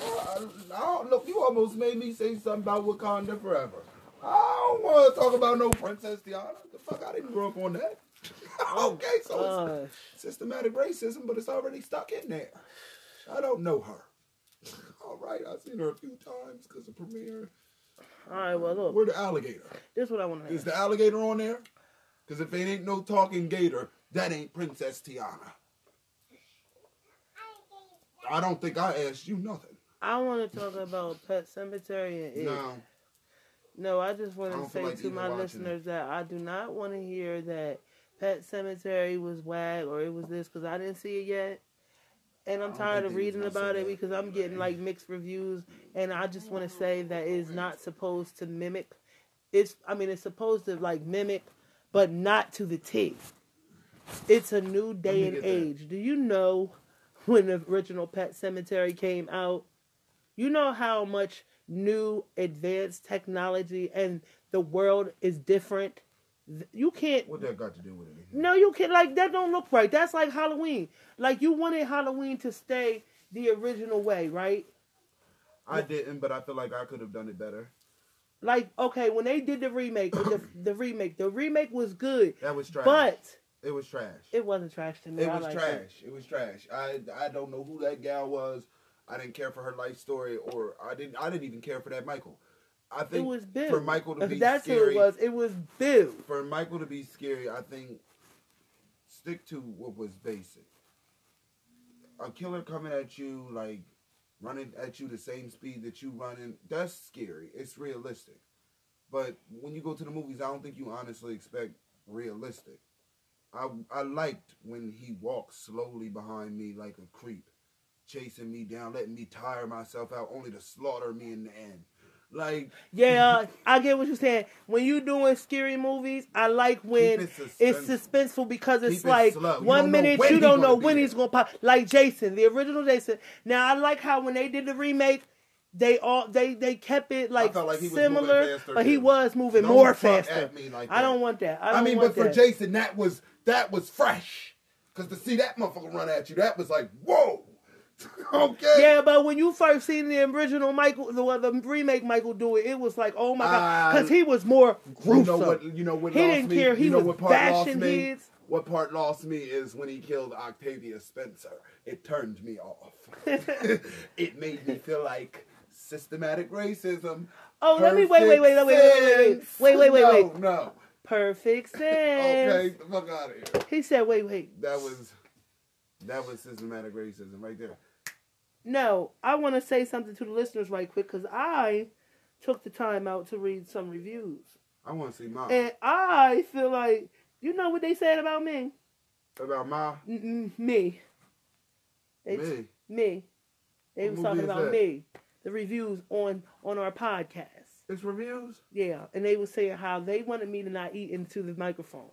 Uh, I, I don't, look, you almost made me say something about Wakanda forever. I don't want to talk about no Princess Diana. The fuck, I didn't grow up on that. Oh, okay, so Gosh. it's systematic racism, but it's already stuck in there. I don't know her. All right, I've seen her a few times because of Premiere. All right. Well, look. Where the alligator? This is what I want to know. Is the alligator on there? Because if it ain't no talking gator, that ain't Princess Tiana. I don't think I asked you nothing. I want to talk about Pet Sematary and it. No. No, I just want to say like to my listeners that I do not want to hear that Pet Sematary was whack or it was this because I didn't see it yet. And I'm tired of reading about it because I'm getting like mixed reviews. And I just want to say that it is not supposed to mimic. It's, I mean, it's supposed to like mimic, but not to the T. It's a new day and age. Do you know when the original Pet Sematary came out? You know how much new advanced technology and the world is different. You can't. What that got to do with it? No, you can't. Like that don't look right. That's like Halloween. Like you wanted Halloween to stay the original way, right? I didn't, but I feel like I could have done it better. Like okay, when they did the remake, the, the remake, the remake was good, That was trash. but it was trash. it wasn't trash to me. It was trash. it. It. was trash. I I don't know who that gal was. I didn't care for her life story, or I didn't. I didn't even care for that Michael. I It think was Bill. for Michael to If be that's who scary. it was. It was Bill. For Michael to be scary, I think stick to what was basic. A killer coming at you like running at you the same speed that you running. That's scary. It's realistic. But when you go to the movies, I don't think you honestly expect realistic. I I liked when he walked slowly behind me like a creep, chasing me down, letting me tire myself out, only to slaughter me in the end. Like Yeah, I get what you're saying. When you doing scary movies, I like when it it's suspenseful because it's Keep it like slow. You one don't know minute when you don't know when he's gonna pop. Like Jason, the original Jason. Now I like how when they did the remake, they all they they kept it like, like similar, faster, but he was moving more faster. like I don't want that. I, I, mean, but for that. Jason, that was that was fresh. Cause to see that motherfucker run at you, that was like, whoa. okay. Yeah, but when you first seen the original Michael, the, the remake Michael do it, it was like, oh my god, because he was more gruesome. You know what? You know what? He lost didn't me? care. He you know was bashing heads. What part lost me is when he killed Octavia Spencer. It turned me off. it made me feel like systematic racism. Oh, let me- wait, wait, wait, wait, wait, wait, wait, wait. Wait, wait, wait, No, no. Perfect sense. Okay, the fuck out of here. He said, wait, wait. That was that was systematic racism right there. No, I want to say something to the listeners right quick because I took the time out to read some reviews. I want to see Ma And I feel like, you know what they said about me? about Ma. Mm-mm, me. They, Me. Me. They What was talking about that? me. The reviews on on our podcast. It's reviews. Yeah, and they were saying how they wanted me to not eat into the microphone.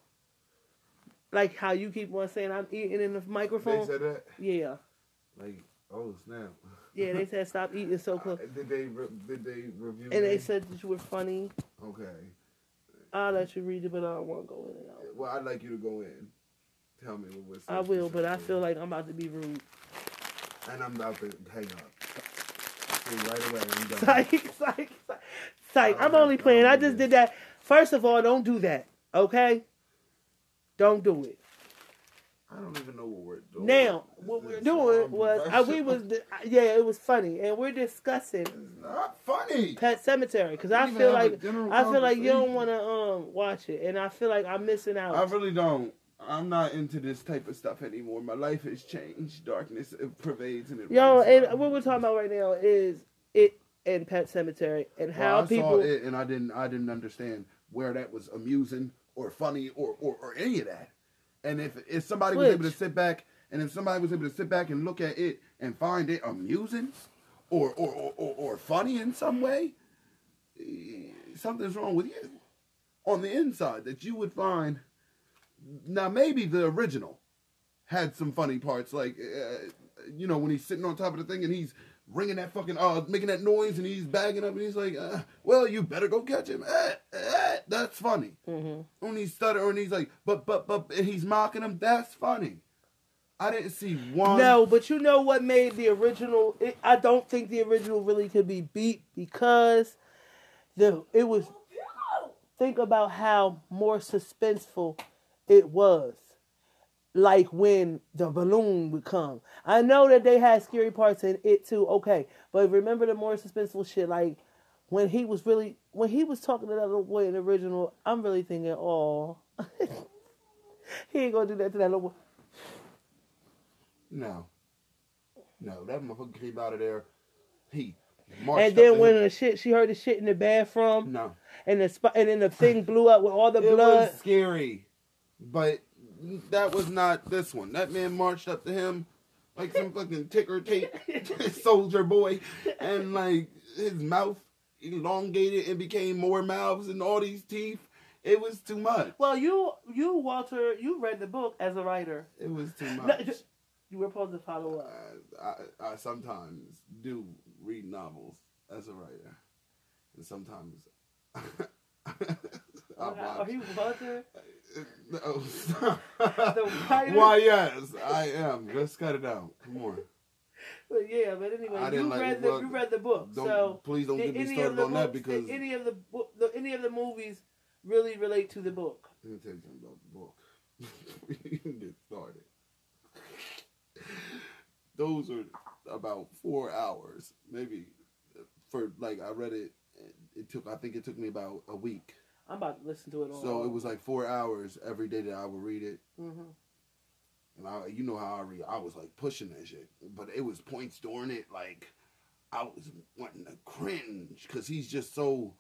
Like how you keep on saying I'm eating in the microphone. They said that. Yeah, Like, oh snap. yeah. They said stop eating so close, Uh, Did they re- did they review? and they said that you were funny. okay. I'll let you read it, but I don't want to go in and out. Well, I'd like you to go in. Tell me what was. I will, but I feel like I'm about to be rude. And I'm about to hang up. See, right away. I'm done. Psych, psych, psych. psych. I'm only don't playing. I do just did that. First of all, don't do that. Okay? Don't do it. I don't even know what we're doing. Now, what we're doing was I, we was di- yeah, it was funny, and we're discussing It's not funny. Pet Sematary because We I feel like I feel like you don't want to um watch it, and I feel like I'm missing out. I really don't. I'm not into this type of stuff anymore. My life has changed. Darkness pervades and it. Yo, and around. what we're talking about right now is it and Pet Sematary and how Well, I people. saw it and I didn't. I didn't understand where that was amusing or funny or or, or any of that. And if if somebody was able to sit back and if somebody was able to sit back and look at it and find it amusing or or or, or, or funny in some way, eh, something's wrong with you on the inside that you would find. Now maybe the original had some funny parts, like uh, you know when he's sitting on top of the thing and he's ringing that fucking uh making that noise and he's bagging up and he's like, uh, well you better go catch him. Eh, eh, that's funny. Mhm. When he stutter and he's like, but but but and he's mocking him. That's funny. I didn't see one. No, but you know what made the original? It, I don't think the original really could be beat because the it was. Think about how more suspenseful it was, like when the balloon would come. I know that they had scary parts in it too. Okay, but remember the more suspenseful shit, like when he was really when he was talking to that little boy in the original. I'm really thinking, oh, he ain't gonna do that to that little boy. No. No, that motherfucker came out of there. He marched And then when the shit, she heard the shit in the bathroom, no, and the spot, and then the thing blew up with all the it blood. was scary, but that was not this one. That man marched up to him like some fucking ticker tape soldier boy, and like his mouth elongated and became more mouths and all these teeth. It was too much. Well, you, you, Walter, you read the book as a writer. It was too much. just- You were supposed to follow up. I, I, I sometimes do read novels as a writer, and sometimes I Are watch. you Walter? No. Why? Yes, I am. Let's cut it out. Come on. But yeah, but anyway, I you like read the Look, you read the book. Don't so please don't get me started on that because any of the, book, the any of the movies really relate to the book. let me tell you something about the book. you can get started. Those are about four hours, maybe. For like, I read it. It took. I think it took me about a week. I'm about to listen to it all. So it was like four hours every day that I would read it. hmm And I, you know how I read. I was like pushing that shit, but it was points during it. Like I was wanting to cringe because he's just so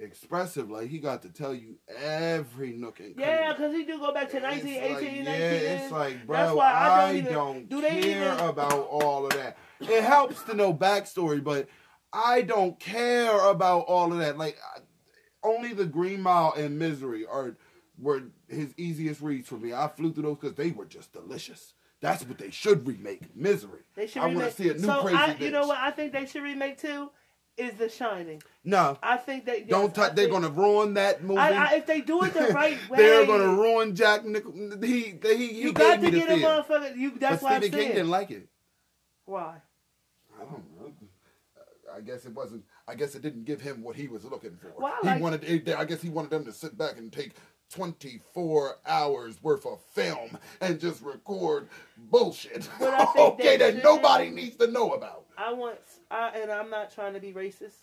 expressive. Like he got to tell you every nook and cranny. Yeah, because he do go back to It's 19, like, 18, yeah, 19. it's like, bro, That's why I I don't even- don't do they care even- about all of that. It helps to know backstory, but I don't care about all of that. Like, I, only the Green Mile and Misery are were his easiest reads for me. I flew through those because they were just delicious. That's what they should remake. Misery. They should I want remake. to see a new so crazy I, you know what I think they should remake too is The Shining. No, I think they yes, don't touch. They're gonna ruin that movie. I, I, if they do it the right way, They're gonna ruin Jack Nichol. He he, he You got to get a motherfucker. You that's but why Stephen King didn't like it. Why? I don't know. I guess it wasn't. I guess it didn't give him what he was looking for. Well, I he like- wanted. I guess he wanted them to sit back and take twenty four hours worth of film and just record bullshit. But I think okay, they that nobody needs to know about. I want, I, and I'm not trying to be racist.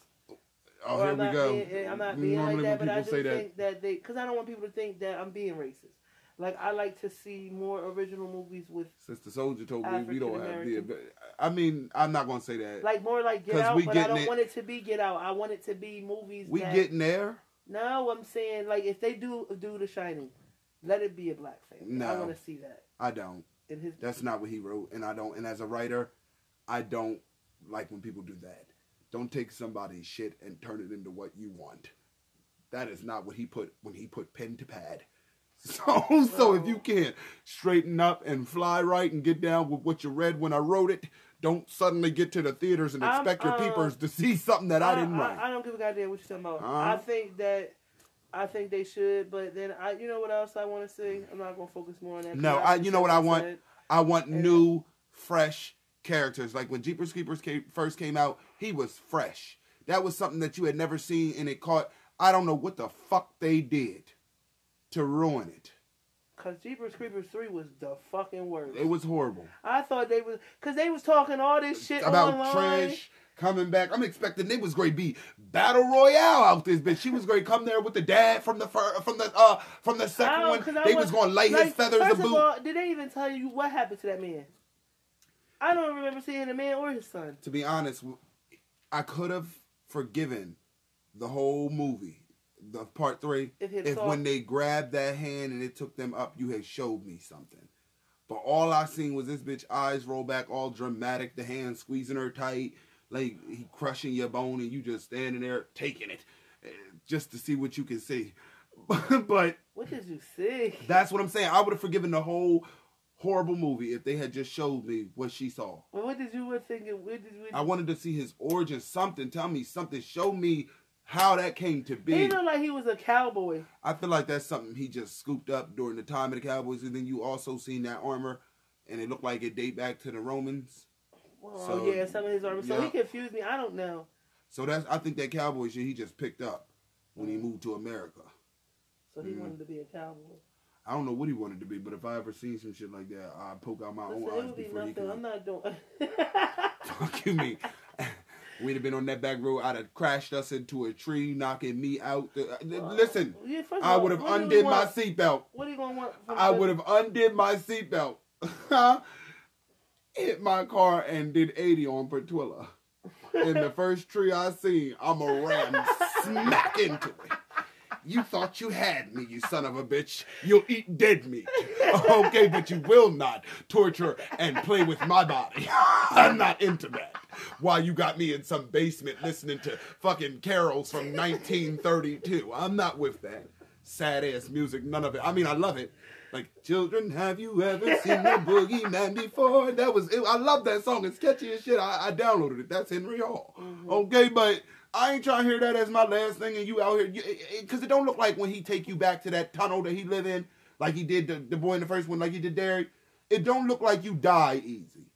Oh, here I'm we not go. Being, I'm not being Normally like that, but I people just say that, think that they, because I don't want people to think that I'm being racist. Like I like to see more original movies with, Since the Soldier told me we don't have the. I mean, I'm not gonna say that. like more like Get Out, but I don't it- want it to be Get Out. I want it to be movies. we that, getting there. No, I'm saying like if they do do The Shining, let it be a black family. I want to see that I don't. in his. That's not what he wrote, and I don't. And as a writer, I don't like when people do that. Don't take somebody's shit and turn it into what you want. That is not what he put when he put pen to pad. So, so if you can't straighten up and fly right and get down with what you read when I wrote it, don't suddenly get to the theaters and expect your uh, peepers to see something that I, didn't write. I, don't give a goddamn what you're talking about. Uh-huh. I think that. I think they should, but then I, you know what else I want to see? I'm not gonna focus more on that. No, I- you know what I want? said. I want And- new, fresh characters. Like when Jeepers Creepers came, first came out, he was fresh. That was something that you had never seen, and it caught. I don't know what the fuck they did to ruin it. Cause Jeepers Creepers three was the fucking worst. It was horrible. I thought they was cause they was talking all this shit About online. Trish coming back. I'm expecting it was great. be battle royale out this bitch. She was great. come there with the dad from the fir- from the uh from the second don't- one. They was going to light his feathers first of all, did they even tell you what happened to that man? I don't remember seeing the man or his son. to be honest, I could have forgiven the whole movie, the part three, If if when they grabbed that hand and it took them up, you had showed me something. But all I seen was this bitch eyes roll back, all dramatic, the hand squeezing her tight, like he crushing your bone, and you just standing there taking it, eh, just to see what you can see. but What did you see? that's what I'm saying. I would have forgiven the whole horrible movie if they had just showed me what she saw. Well, what did you were thinking? What did you? I wanted to see his origin, something. Tell me something. Show me how that came to be. he looked like he was a cowboy. I feel like that's something he just scooped up during the time of the Cowboys, and then you also seen that armor, and it looked like it date back to the Romans. Well, So, oh yeah, some of his armor. So he confused me. I don't know. So that's I think that Cowboy shit he just picked up when he moved to America. So he Mhm. wanted to be a cowboy. I don't know what he wanted to be, but if I ever seen some shit like that, I'd poke out my Listen, own eyes before he nothing. could. I'm not doing. Fuck you mean? We'd have been on that back road. I'd have crashed us into a tree, knocking me out. Uh, Listen, Yeah, I would have undid my seatbelt. What are you gonna want? From I would have undid my seatbelt, hit my car, and did 80 on Portilla. In the first tree I seen, I'm a ram smack into it. You thought you had me, you son of a bitch. You'll eat dead meat. Okay, but you will not torture and play with my body. I'm not into that. While you got me in some basement listening to fucking carols from 1932. I'm not with that. Sad ass music, none of it. I mean, I love it. Like, children, have you ever seen the boogeyman before? That was, it, I love that song. It's catchy as shit. I, I downloaded it. That's Henry Hall. Mm-hmm. Okay, but I ain't trying to hear that as my last thing. And you out here, because it, don't look like when he take you back to that tunnel that he live in, like he did the, the boy in the first one, like he did Derek. It don't look like you die easy.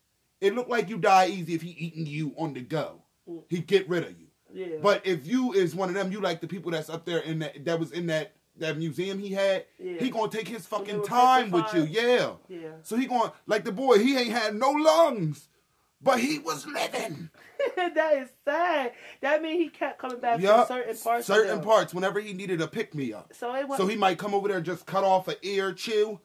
It looked like you die easy if he eating you on the go. Mm. He get rid of you. Yeah. But if you is one of them, you like the people that's up there in that that was in that that museum he had. Yeah. He gonna take his fucking time with you. Yeah. yeah. So he going like the boy. He ain't had no lungs, but he was living. that is sad. That means he kept coming back Yeah. from certain parts. Certain parts. Whenever he needed a pick me up. So it was. So he might come over there and just cut off an ear, chew.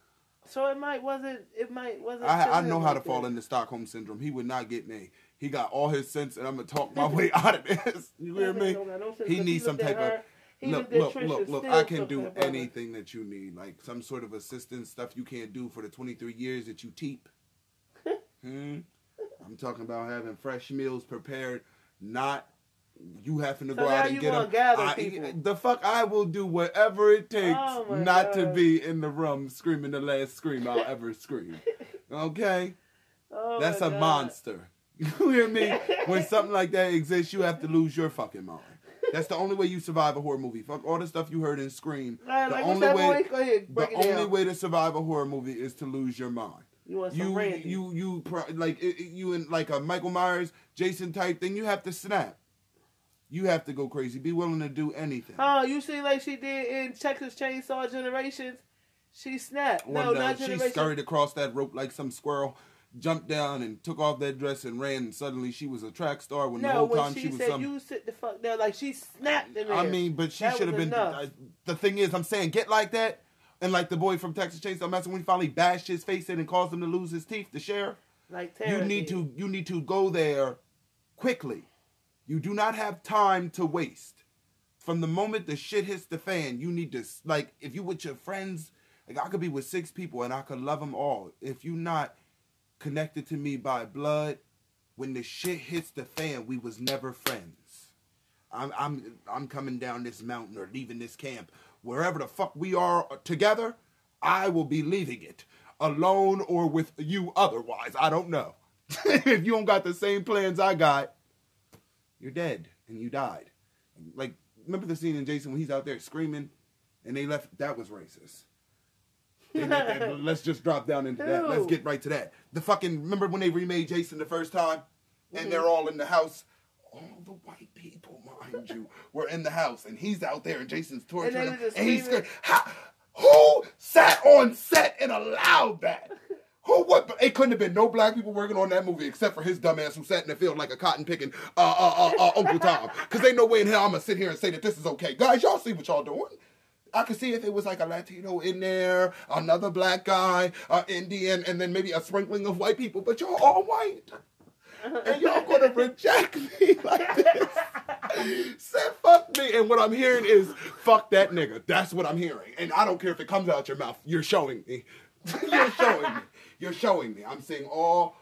So it might wasn't. It might wasn't. I, I know him how to like fall into Stockholm syndrome. He would not get me. He got all his sense, and I'm gonna talk my way out of this. You hear me? man no sense, needs some type of her, he look, look, Trish look, look. I can do anything that you need, like some sort of assistance stuff you can't do for the 23 years that you teep. hmm? I'm talking about having fresh meals prepared, not you having to So go out and you get them. gather I- the fuck, I will do whatever it oh takes Oh not to be in the room screaming the last scream I'll ever scream. Okay. Oh That's a God. monster. You hear me? When something like that exists, you have to lose your fucking mind. That's the only way you survive a horror movie. Fuck all the stuff you heard in Scream. Right, the like, only way, ahead, the only down. way to survive a horror movie is to lose your mind. You want some You, Randy? you, you, like you in like a Michael Myers, Jason type thing. You have to snap. You have to go crazy. Be willing to do anything. Oh, you see, like she did in Texas Chainsaw Generations. She snapped. Well, no, no, not she Generations. scurried across that rope like some squirrel, jumped down and took off that dress and ran. And suddenly she was a track star when the whole when time she, she, was said some. you sit the fuck down, like she snapped in there. I mean, but she should have been. uh, the thing is, I'm saying, get like that, and like the boy from Texas Chainsaw Massacre when he finally bashed his face in and caused him to lose his teeth. The sheriff, like you need did. to you need to go there quickly. You do not have time to waste. From the moment the shit hits the fan, you need to like if you with your friends. Like I could be with six people and I could love them all. If you not connected to me by blood, when the shit hits the fan, we was never friends. I'm I'm I'm coming down this mountain or leaving this camp, wherever the fuck we are together. I will be leaving it alone or with you. Otherwise, I don't know. if you don't got the same plans I got, you're dead and you died. Like remember the scene in Jason when he's out there screaming, and they left. That was racist. They let that- let's just drop down into that. Let's get right to that. The fucking remember when they remade Jason the first time, and Mm-hmm. they're all in the house. All the white people, mind you, were in the house, and he's out there, and Jason's torturing they him, and he's screaming, Who sat on set and allowed that? Who what? It couldn't have been no black people working on that movie except for his dumbass who sat in the field like a cotton picking uh, uh, uh, uh, Uncle Tom. Because ain't no way in hell I'm gonna sit here and say that this is okay, guys. Y'all see what y'all doing? I could see if it was like a Latino in there, another black guy, uh, Indian, and then maybe a sprinkling of white people. But y'all all white, and y'all gonna reject me like this. Said fuck me, and what I'm hearing is fuck that nigga. That's what I'm hearing, and I don't care if it comes out your mouth. You're showing me. You're showing me. You're showing me. I'm seeing all.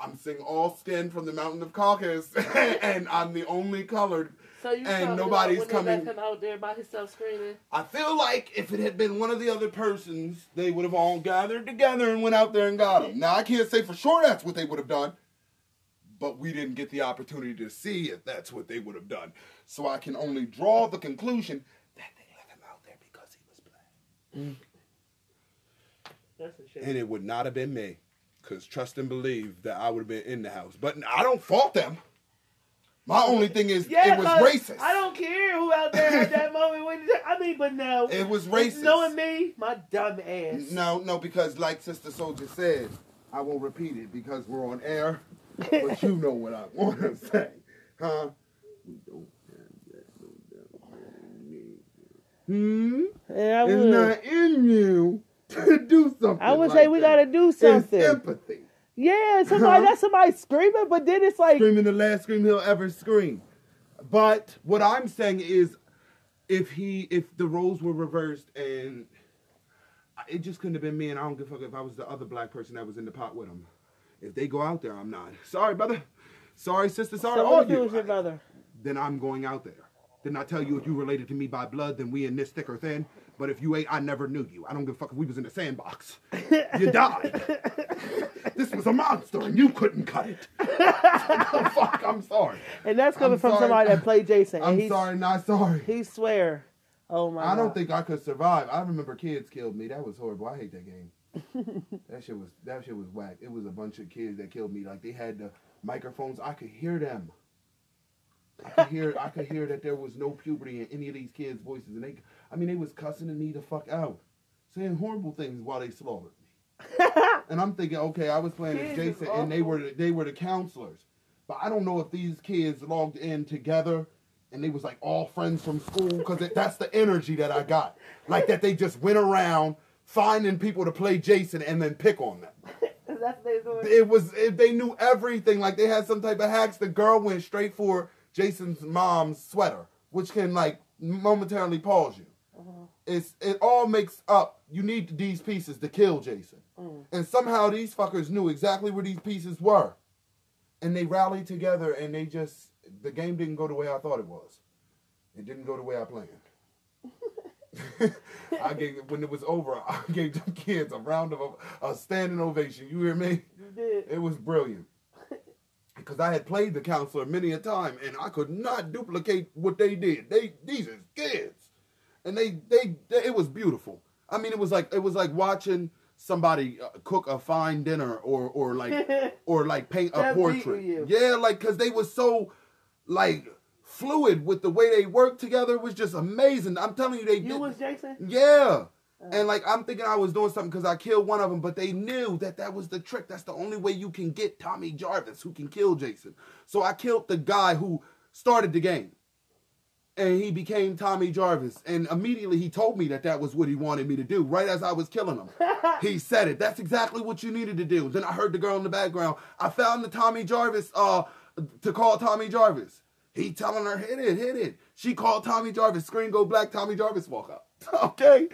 I'm seeing all skin from the mountain of Caucasus, and I'm the only colored. So you And talking nobody's when coming- him out there by himself screaming? I feel like if it had been one of the other persons, they would have all gathered together and went out there and got him. Now I can't say for sure that's what they would have done, but we didn't get the opportunity to see if that's what they would have done. So I can only draw the conclusion that they left him out there because he was black. That's a shame. And it would not have been me. Because trust and believe that I would have been in the house. But I don't fault them. My only thing is Yeah, it was racist. I don't care who out there at that moment. When I mean, but now It was racist. Knowing me, my dumb ass. No, no, because like Sister Souljah said, I won't repeat it because we're on air. But you know what I want to say, huh? We don't have that no damn. Hmm. Yeah, I It's would. not in you to do something. I would like say we gotta do It's something. empathy. Yeah, somebody Huh? that's somebody screaming, but then it's like Screaming the last scream he'll ever scream. But what I'm saying is, if he, if the roles were reversed and it just couldn't have been me, and I don't give a fuck if I was the other black person that was in the pot with him. If they go out there, I'm not. Sorry, brother. Sorry, sister. Sorry, so all you. was your brother? Then I'm going out there. Then I tell you if you related to me by blood, then we in this thick or thin. But if you ain't, I never knew you. I don't give a fuck if we was in the sandbox. You died. this was a monster, and you couldn't cut it. fuck, I'm sorry. And that's coming I'm from sorry. somebody that played Jason. and I'm he's, sorry, not sorry. He swear. Oh my I don't God. think I could survive. I remember kids killed me. That was horrible. I hate that game. that shit was that shit was whack. It was a bunch of kids that killed me. Like they had the microphones. I could hear them. I could hear I could hear that there was no puberty in any of these kids' voices, and they I mean they was cussing at me the fuck out, saying horrible things while they slaughtered me. and I'm thinking, okay, I was playing as Jason, and they were the, they were the counselors, but I don't know if these kids logged in together and they was like all friends from school because that's the energy that I got, like that they just went around finding people to play Jason and then pick on them. that's what they doing. It was it, they knew everything. Like they had some type of hacks. The girl went straight for Jason's mom's sweater, which can like momentarily pause you. It's it all makes up. You need these pieces to kill Jason, mm. and somehow these fuckers knew exactly where these pieces were, and they rallied together and they just the game didn't go the way I thought it was. It didn't go the way I planned. I gave when it was over. I gave them kids a round of a, a standing ovation. You hear me? You did. It was brilliant. Because I had played the counselor many a time, and I could not duplicate what they did. They these is kids, and they they, they it was beautiful. I mean, it was like it was like watching somebody uh, cook a fine dinner, or or like or like paint a portrait. Yeah, like because they were so like fluid with the way they worked together. It was just amazing. I'm telling you, they You did- was Jason? yeah. And like I'm thinking I was doing something because I killed one of them, but they knew that that was the trick. That's the only way you can get Tommy Jarvis, who can kill Jason. So I killed the guy who started the game, and he became Tommy Jarvis. And immediately he told me that that was what he wanted me to do. Right as I was killing him, he said it. That's exactly what you needed to do. Then I heard the girl in the background. I found the Tommy Jarvis uh to call Tommy Jarvis. He telling her hit it, hit it. She called Tommy Jarvis. Screen go black. Tommy Jarvis walk up. Okay,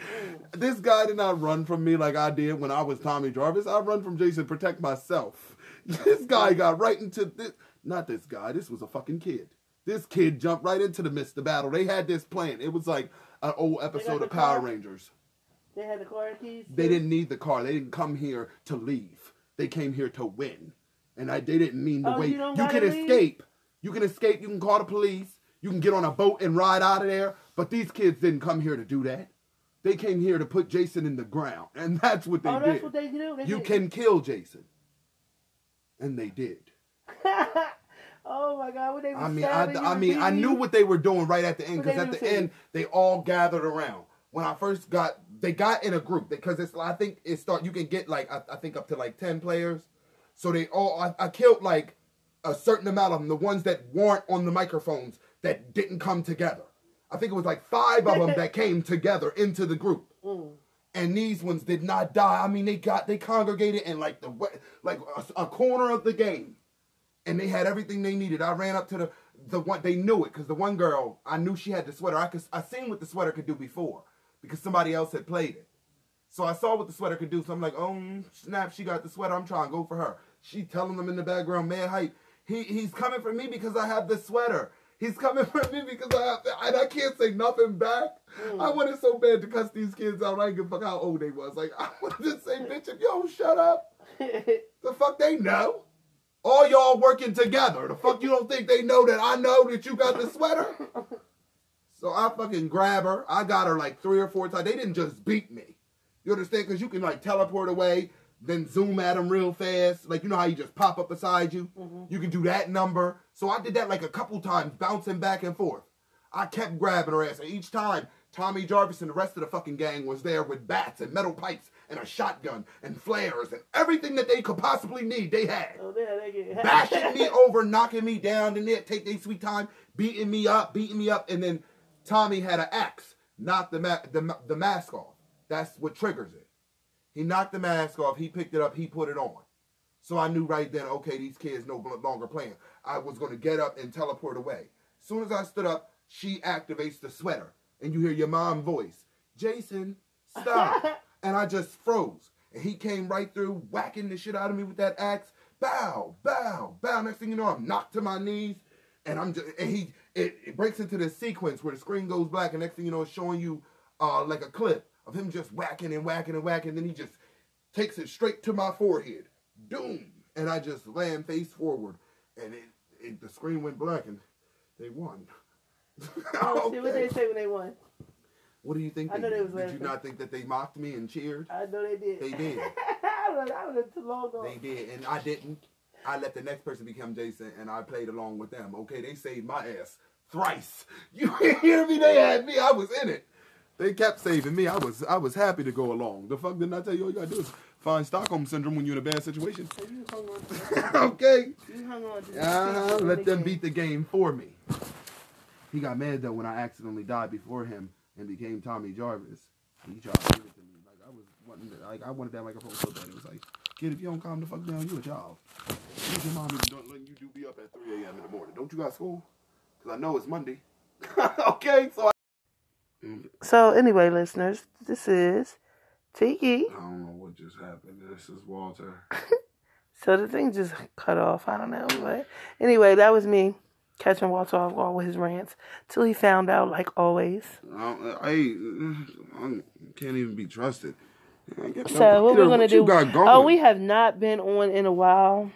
this guy did not run from me like I did when I was Tommy Jarvis. I run from Jason, protect myself. This guy got right into this. Not this guy. This was a fucking kid. This kid jumped right into the midst of battle. They had this plan. It was like an old episode of Power car? Rangers. They had the car keys. They didn't need the car. They didn't come here to leave. They came here to win. And I they didn't mean to Oh, way you you can leave? escape. You can escape. You can call the police. You can get on a boat and ride out of there. But these kids didn't come here to do that. They came here to put Jason in the ground, and that's what they oh, did. that's what they do. They you did. can kill Jason, and they did. oh my God! What they I mean, I, I mean, I knew what they were doing right at the end because at the end they all gathered around. when I first got, they got in a group because it's. I think it start. You can get like I, I think up to like ten players. So they all. I, I killed like a certain amount of them. The ones that weren't on the microphones that didn't come together. I think it was like five of them that came together into the group. And these ones did not die. I mean, they got they congregated in like the like a, a corner of the game, and they had everything they needed. I ran up to the the one they knew it because the one girl I knew she had the sweater. I could I seen what the sweater could do before because somebody else had played it. So I saw what the sweater could do. So I'm like, oh snap, she got the sweater. I'm trying to go for her. She telling them in the background, man, hype. He he's coming for me because I have the sweater. He's coming for me because I have, and I can't say nothing back. Mm. I wanted so bad to cuss these kids out. I didn't give a fuck how old they was. Like I wanted to say, bitch, if yo shut up. The fuck they know? All y'all working together. The fuck you don't think they know that I know that you got the sweater? So I fucking grab her. I got her like three or four times. They didn't just beat me. You understand? Because you can like teleport away, then zoom at them real fast. Like you know how you just pop up beside you. Mm-hmm. You can do that number. So I did that like a couple times, bouncing back and forth. I kept grabbing her ass, and each time Tommy Jarvis and the rest of the fucking gang was there with bats and metal pipes and a shotgun and flares and everything that they could possibly need. They had Oh, they get bashing me over, knocking me down, and they take their sweet time, beating me up, beating me up, and then Tommy had an axe, knocked the, ma- the the mask off. That's what triggers it. He knocked the mask off. He picked it up. He put it on. So I knew right then, okay, these kids no longer playing. I was going to get up and teleport away. As soon as I stood up, she activates the sweater, and you hear your mom voice, Jason, stop. and I just froze. And he came right through, whacking the shit out of me with that axe. Bow, bow, bow. Next thing you know, I'm knocked to my knees, and I'm just, and he, it, it breaks into this sequence where the screen goes black, and next thing you know, it's showing you uh, like a clip of him just whacking and whacking and whacking. Then he just takes it straight to my forehead. Doom. And I just land face forward, and it, it the screen went black, and they won. Oh, see what they say when they won. What do you think? I know they was did? Did you not think that they mocked me and cheered? I know they did. They did. I was I was too long ago. They did, and I didn't. I let the next person become Jason, and I played along with them. Okay, they saved my ass thrice. You hear me? They had me. I was in it. They kept saving me. I was I was happy to go along. The fuck didn't I tell you? All you gotta do is find Stockholm syndrome when you're in a bad situation. So you hung on. okay. You hung on. To Uh-huh. Let them beat the game for me. He got mad though when I accidentally died before him and became Tommy Jarvis. He tried to give it to me. Like I was wanting to, like I wanted that microphone so bad. It was like, kid, if you don't calm the fuck down, you a child. Your mom even don't let you do be up at 3 a.m. in the morning? Don't you got school? Cause I know it's Monday. okay, so I, So anyway, listeners, this is Tiki. I don't know what just happened. This is Walter. So the thing just cut off. I don't know, but anyway, that was me catching Walter off guard with his rants till he found out, like always. I, I, I can't even be trusted. So what we're gonna do? Got oh, going? Oh, we have not been on in a while.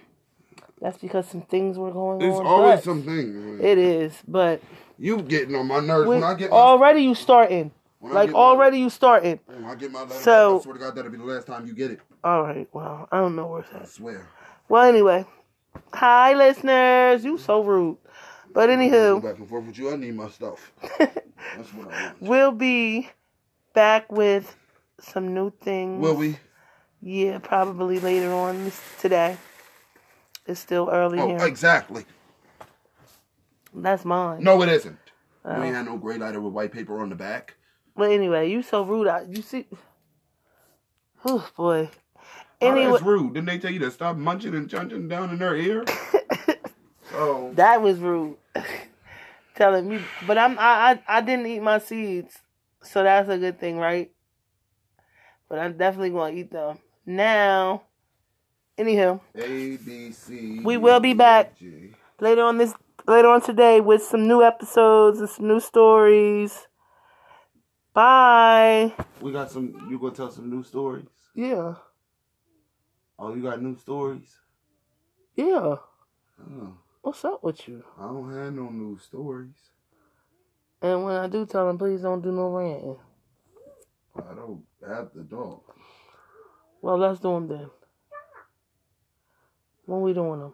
That's because some things were going There's on. It's always something. It is, but You getting on my nerves when I get my, already you starting. Like get my- already you starting. when I oh, get my letter. So- I swear to God, that'll be the last time you get it. All right. Well, I don't know where it's I swear. Well, anyway, hi listeners. You so rude. But Go anywho, back and forth with you. I need my stuff. That's what I want. we'll be back with some new things. Will we? Yeah, probably later on today. It's still early Oh, here. exactly. That's mine. No, it isn't. Oh. You ain't had no gray lighter with white paper on the back. But anyway, you so rude. I, you see. Oh boy. Oh, Anyway, that's rude. Didn't they tell you to stop munching and chunching down in their ear? oh, that was rude. Telling me, but I'm I, I I didn't eat my seeds, so that's a good thing, right? But I'm definitely gonna eat them now. Anyhow, A B C. We will be back. G. later on this later on today with some new episodes and some new stories. Bye. We got some. You gonna tell some new stories? Yeah. Oh, you got new stories? Yeah. Oh, What's up with you? I don't have no new stories. And when I do tell them, please don't do no ranting. I don't have the dog. Well, let's do them then. When we doing them?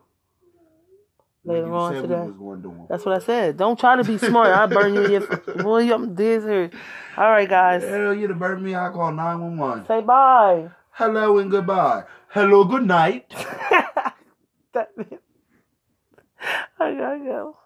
later you on today. we was going to do 'em. That's what I said. Don't try to be smart. I burn you your boy. I'm dizzy. All right, guys. Hell, you to burn me. I call nine one one. Say bye. Hello and goodbye. Hello, good night. That- I gotta go.